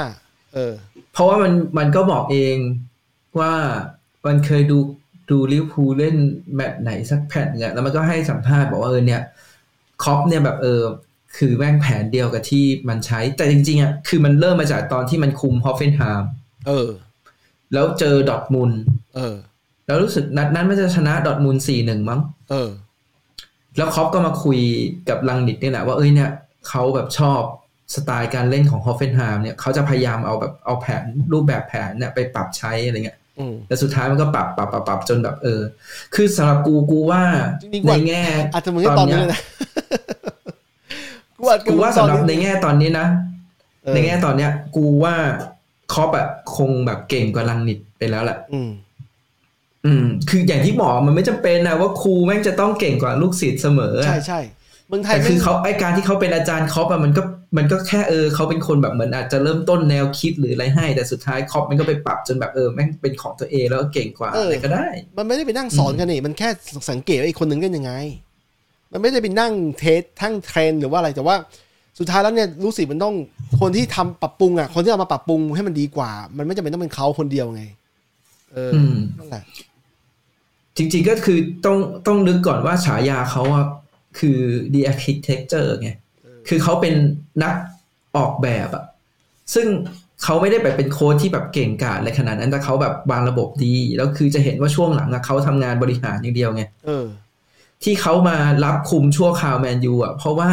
เออ เพราะว่ามันมันก็บอกเองว่ามันเคยดูดูลิเวอร์พูลเล่นแมตช์ไหนสักแมตช์เนี่ยแล้วมันก็ให้สัมภาษณ์บอกว่าเออเนี่ย คล็อปป์เนี่ยแบบเออคือแม่งแผนเดียวกับที่มันใช้ แต่จริงๆอะคือมันเริ่มมาจากตอนที่มันคุมฮอฟเฟนไฮม์เออ แล้วเจอดอร์ทมุนด์เออ แล้วรู้สึกนัดนั้นมันจะชนะดอร์ทมุนด์สี่หนึ่งมั้ง เออ แล้วคล็อปป์ก็มาคุยกับรังนิกนี่แหละว่าเอ้ยเนี่ยเขาแบบชอบสไตล์การเล่นของฮอฟเฟนไฮม์เนี่ยเขาจะพยายามเอาแบบเอาแผนรูปแบบแผนเนี่ยไปปรับใช้อะไรเงี้ยอืมแล้วสุดท้ายมันก็ปรับปรับปรับปรับจนแบบเออ คือสำหรับกูกูว่าจริงๆในว่าแง่อาจจะมึงให้ตอนนี้เลยนะ กูอาจกูว่าสำหรับในตอนนี้แง่ตอนนี้นะเออในแง่ตอนเนี้ย กูว่าคล็อปป์อะคงแบบเก่งกว่าลังนิกไปแล้วแหละอืม อืม คืออย่างที่บอกมันไม่จำเป็นนะว่าครูแม่งจะต้องเก่งกว่าลูกศิษย์เสมออะใช่ใช่เมืองไทยแต่คือไม่เขาไอการที่เขาเป็นอาจารย์คอปอะมันก็มันก็แค่เออเขาเป็นคนแบบเหมือนอาจจะเริ่มต้นแนวคิดหรืออะไรให้ แต่สุดท้ายคอปมันก็ไปปรับจนแบบเออแม่งเป็นของตัวเองแล้วก็เก่งกว่าอะไรก็ได้ มันไม่ได้ไปนั่งสอนกันนี่มันแค่สังเกตว่าอีกคนหนึ่งเล่นยังไง มันไม่ได้ไปนั่งเทสทั้งเทรนหรือว่าอะไรแต่ว่าสุดท้ายแล้วเนี่ยรู้สึกมันต้องคนที่ทำปรับปรุงอะ คนที่เอามาปรับปรุงให้มันดีกว่า มันไม่จำเป็นต้องเป็นเขาคนเดียวไง เอออมนั่นแหละ จริงๆก็คือต้องต้องนึกก่อนว่าฉายาเขาอะคือ the architecture ไงคือเขาเป็นนักออกแบบอะซึ่งเขาไม่ได้แบบเป็นโค้ชที่แบบเก่งกาจอะไรขนาดนั้นแต่เขาแบบวางระบบดี แล้วคือจะเห็นว่าช่วงหลังอะเขาทำงานบริหารอย่างเดียวไงเออ ที่เขามารับคุมชั่วคราวแมนยูอะเพราะว่า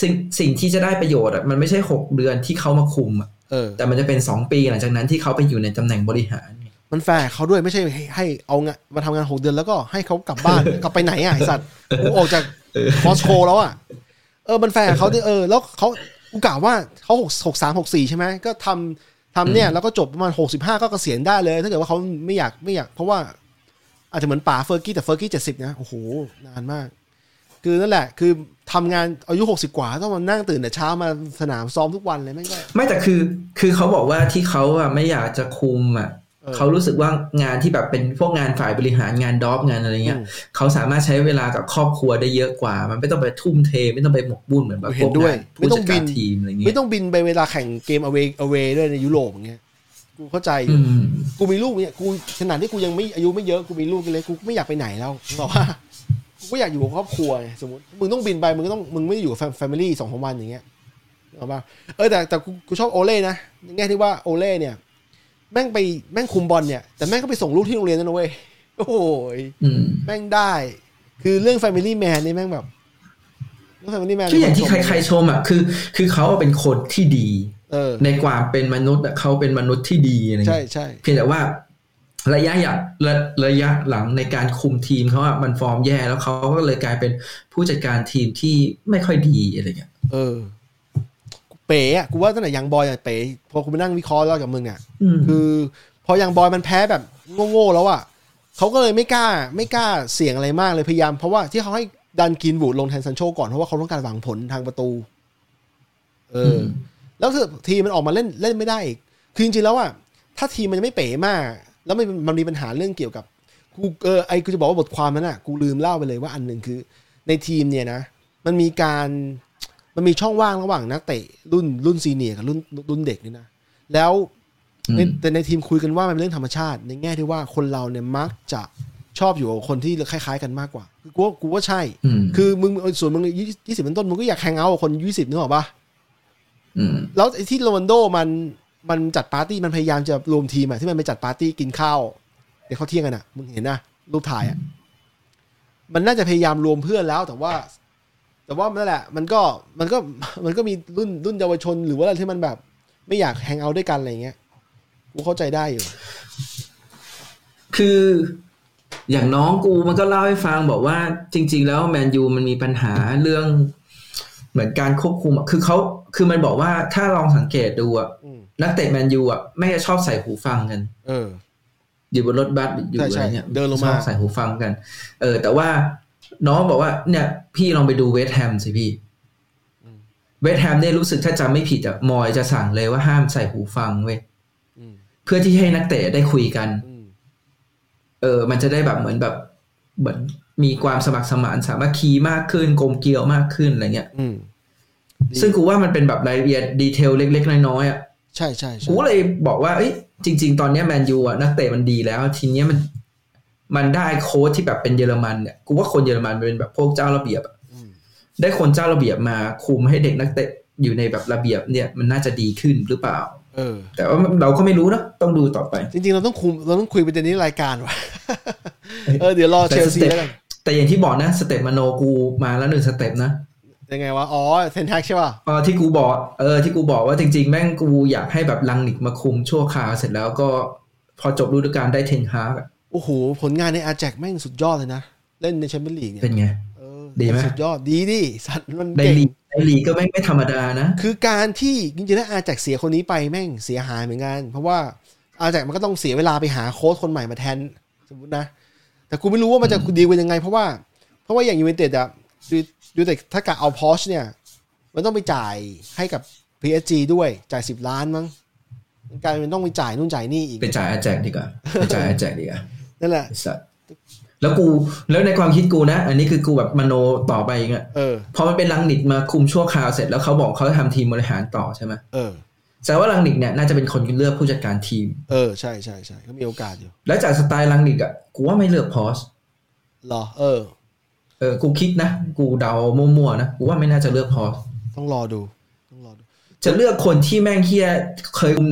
สิ่งสิ่งที่จะได้ประโยชน์อะมันไม่ใช่หกเดือนที่เขามาคุมอะเออแต่มันจะเป็นสองปีหลังจากนั้นที่เขาไปอยู่ในตำแหน่งบริหารไงมันแฟร์เขาด้วยไม่ใช่ให้ให้เอางานมาทำงานหกเดือนแล้วก็ให้เขากลับบ้าน กลับไปไหนอะไอสัตว์กูออกจากมอสโกแล้วอะเออมันแฟร์เขาดิเออแล้วเขากูกล่าวว่าเขาหกหกสามหกสี่ใช่ไหมก็ทำทำเนี่ยแล้วก็จบประมาณหกสิบห้าก็เกษียณได้เลย ถ้าเกิดว่าเขาไม่อยากไม่อยาก เพราะว่า อาจจะเหมือนป๋าเฟอร์กี้แต่เฟอร์กี้เจ็ดสิบนะโอ้โหนานมาก คือนั่นแหละคือทำงานอายุหกสิบกว่าต้องมานั่งตื่นแต่เช้ามาสนามซ้อมทุกวันเลยแม่งก็ไม่แต่คือคือเขาบอกว่าที่เขาอะไม่อยากจะคุมอะเออเขารู้สึกว่างานที่แบบเป็นพวกงานฝ่ายบริหารงานดอฟงานอะไรเงี้ยอืมเขาสามารถใช้เวลากับครอบครัวได้เยอะกว่า มันไม่ต้องไปทุ่มเท ไม่ต้องไปหมกบุ่นเหมือนแบบเห็พวนกด้วยงานไม่ผู้ต้จัองดบิการนทีมอะไรเงี้ไม่ยต้องบินไปเวลาแข่งเกม away away ด้วยในยุโรปอย่างเงี้ย กูเข้าใจอยู่อืมกูมีลูกเนี่ยกูขนาดที่กูยังไม่อายุไม่เยอะกูมีลูกเล็กกูไม่อยากไปไหนแล้วบอกว่ากูก็อยากอยู่กับครอบครัวไงสมมติมึงต้องบินไปมึงก็ต้องมึงไม่ได้อยู่กับแฟมิลี่สองสามวันอย่างเงี้ยเอาป่ะเออแต่แต่กูกูชอบโอเล่นะในแง่ที่ว่าโอเล่เนี่ย แม่งไปแม่งคุมบอลเนี่ยแต่แม่งก็ไปส่งลูกที่โรงเรียนนั่นนะเว้ยโอ้ยอืมแม่งได้ คือเรื่อง Family Man นี่แม่งแบบเรื่อง Family Man ก็อย่างที่ใครๆชมอะคือ คือเขาอะเป็นคนที่ดีเออ ในความเป็นมนุษย์อะเขาเป็นมนุษย์ที่ดีอะไรใช่เงี้ยใช่เพียงแต่ว่าระยะอยากระระยะหลังในการคุมทีมเขาอะมันฟอร์มแย่แล้วเขาก็เลยกลายเป็นผู้จัดการทีมที่ไม่ค่อยดีอะไรเงี้ยเออ เป๋อะกูว่าตั้งแต่ยังบอยอะเป๋พอกูไปนั่งวิเคราะห์แล้วกับมึงอะอืมคือ พอยังบอยมันแพ้แบบโง่ๆแล้วอะเขาก็เลยไม่กล้า ไม่กล้าเสี่ยงอะไรมากเลยพยายามเพราะว่าที่เขาให้ดันกินบูดลงแทนซันโชก่อนเพราะว่าเขาต้องการหวังผลทางประตู เออม แล้วคือทีมมันออกมาเล่นเล่นไม่ได้อีกคือจริงๆแล้วอะถ้าทีมมันยังไม่เป๋มาก แล้วมันมันมีปัญหาเรื่องเกี่ยวกับกูเออไอกูจะบอกว่าบทความนั้นอะกูลืมเล่าไปเลยว่าอันหนึ่งคือ ในทีมเนี่ยนะ มันมีการมันมีช่องว่างระหว่างนักเตะรุ่นรุ่นซีเนียร์กับรุ่นรุ่นเด็กนี่นะแล้วในอืมแต่ในทีมคุยกันว่ามันเป็นเรื่องธรรมชาติ ในแง่ที่ว่าคนเราเนี่ยมักจะชอบอยู่กับคนที่คล้ายๆกันมากกว่าคือกูว่ากูว่าใช่อืมคือมึงส่วนมึงยี่สิบเป็นต้นมึงก็อยากแฮงเอาท์กับคนยี่สิบนึกออกปะอืม แล้วไอ้ที่โรนัลโดมันมันจัดปาร์ตี้มันพยายามจะรวมทีมอะที่มันไปจัดปาร์ตี้กินข้าวเดี๋ยวเขาเที่ยงกันอะมึงเห็นนะรูปถ่ายอะมันน่าจะพยายามรวมเพื่อนแล้วแต่ว่า แต่ว่านั่นแหละ มันก็มันก็มันก็มีรุ่นรุ่นเยาวชนหรือว่าอะไรที่มันแบบ ไม่อยากแฮงเอาท์ด้วยกันอะไรเงี้ยกูเข้าใจได้อยู่คืออย่างน้องกูมันก็เล่าให้ฟังบอกว่า จริง ๆ แล้วแมนยูมันมีปัญหาเรื่อง เหมือนการควบคุมอะคือเขาคือมันบอกว่าถ้าลองสังเกตดูอะอืมนักเตะแมนยูอะไม่งจะชอบใส่หูฟังกัน เออ อยู่บนรถบัสอยู่ใช่อะใช่ไรเนี่ยเดินลงมาชอบใส่หูฟังกัน เออ แต่ว่าน้องบอกว่า เนี่ย พี่ลองไปดูเวสต์แฮมสิพี่เวสต์แฮมเนี่ยรู้สึกถ้าจำไม่ผิดอะมอยจะสั่งเลยว่าห้ามใส่หูฟังเว้ยอืมเพื่อที่ให้นักเตะได้คุยกันอืมเออ มันจะได้แบบเหมือนแบบเหมือน มีความสมัครสมานสามัคคีมากขึ้นกลมเกลียวมากขึ้นอะไรเงี้ยอืมดีซึ่งกูว่ามันเป็นแบบรายละเอียดดีเทลเล็ก ๆ น้อยๆอะใช่ใช่ใช่กูก็เลยบอกว่าเอ้ยจริง ๆ ตอนเนี้ยแมนยูอะนักเตะมันดีแล้ว ทีเนี้ยมันมันได้โค้ชที่แบบเป็นเยอรมันเนี่ยกูว่าคนเยอรมันเป็นแบบพวกเจ้าระเบียบอะอืมได้คนเจ้าระเบียบมาคุมให้เด็กนักเตะอยู่ในแบบระเบียบเนี่ยมันน่าจะดีขึ้นหรือเปล่าเออ แต่ว่าเราก็ไม่รู้นะต้องดูต่อไป จริง ๆ เราต้องคุมเราต้องคุยประเด็นนี้ในรายการว่ะเออเดี๋ยวรอแต่เชลซี step แล้วกัน แต่อย่างที่บอกนะ step มโนกูมาแล้วหนึ่ง step นะยังไงวะ อ๋อเทนฮากใช่ป่ะเออที่กูบอกเออที่กูบอกว่าจริง ๆ แม่งกูอยากให้แบบลังนิกมาคุมชั่วคราวเสร็จแล้วก็พอจบฤดูกาลได้เทนฮากอะโอ้โห ผลงานในอาแจ็กซ์แม่งสุดยอดเลยนะ เล่นในแชมเปี้ยนลีกเนี่ยเป็นไงเออดีไหมสุดยอดดีดิสัตว์มันในเก่งลีกในลีกก็ไม่งไม่ธรรมดานะ คือการที่จริงๆแล้วอาแจ็กซ์เสียคนนี้ไปแม่งเสียหายเหมือนกัน เพราะว่าอาแจ็กซ์มันก็ต้องเสียเวลาไปหาโค้ชคนใหม่มาแทน สมมตินะ แต่กูไม่รู้ว่ามันจะดีลกันยังไง เพราะว่า เพราะว่าอย่างยูไนเต็ดอะยูไนเต็ดถ้ากะเอาพอชเนี่ย มันต้องไปจ่ายให้กับ PSG ด้วยจ่ายสิบล้านมั้งมันกลายเป็นต้องไปจ่ายนู่นจ่ายนี่อีกไปจ่ายอาแจ็กซ์ดีกว่าไปจ่ายอาแจ็กซ์ดีกว่านั่นแหละไอ้สัสแล้วกูแล้วในความคิดกูนะ อันนี้คือกูแบบมโนต่อไปเองอะเออพอมันเป็นลังนิกมาคุมชั่วคราวเสร็จแล้วเขาบอกเขาจะทำทีมบริหารต่อใช่ไหมเออ แสดงว่าลังนิกเนี่ยน่าจะเป็นคนเลือกผู้จัดการทีม เออใช่ใช่ใช่ก็มีโอกาสอยู่ แล้วจากสไตล์ลังนิกอะกูว่าไม่เลือกพอสเหรอ เออ เออ กูคิดนะ กูเดามั่วๆนะ กูว่าไม่น่าจะเลือกพอสต้องรอดู ต้องรอดู จะเลือกคนที่แม่งเฮียเคยคุม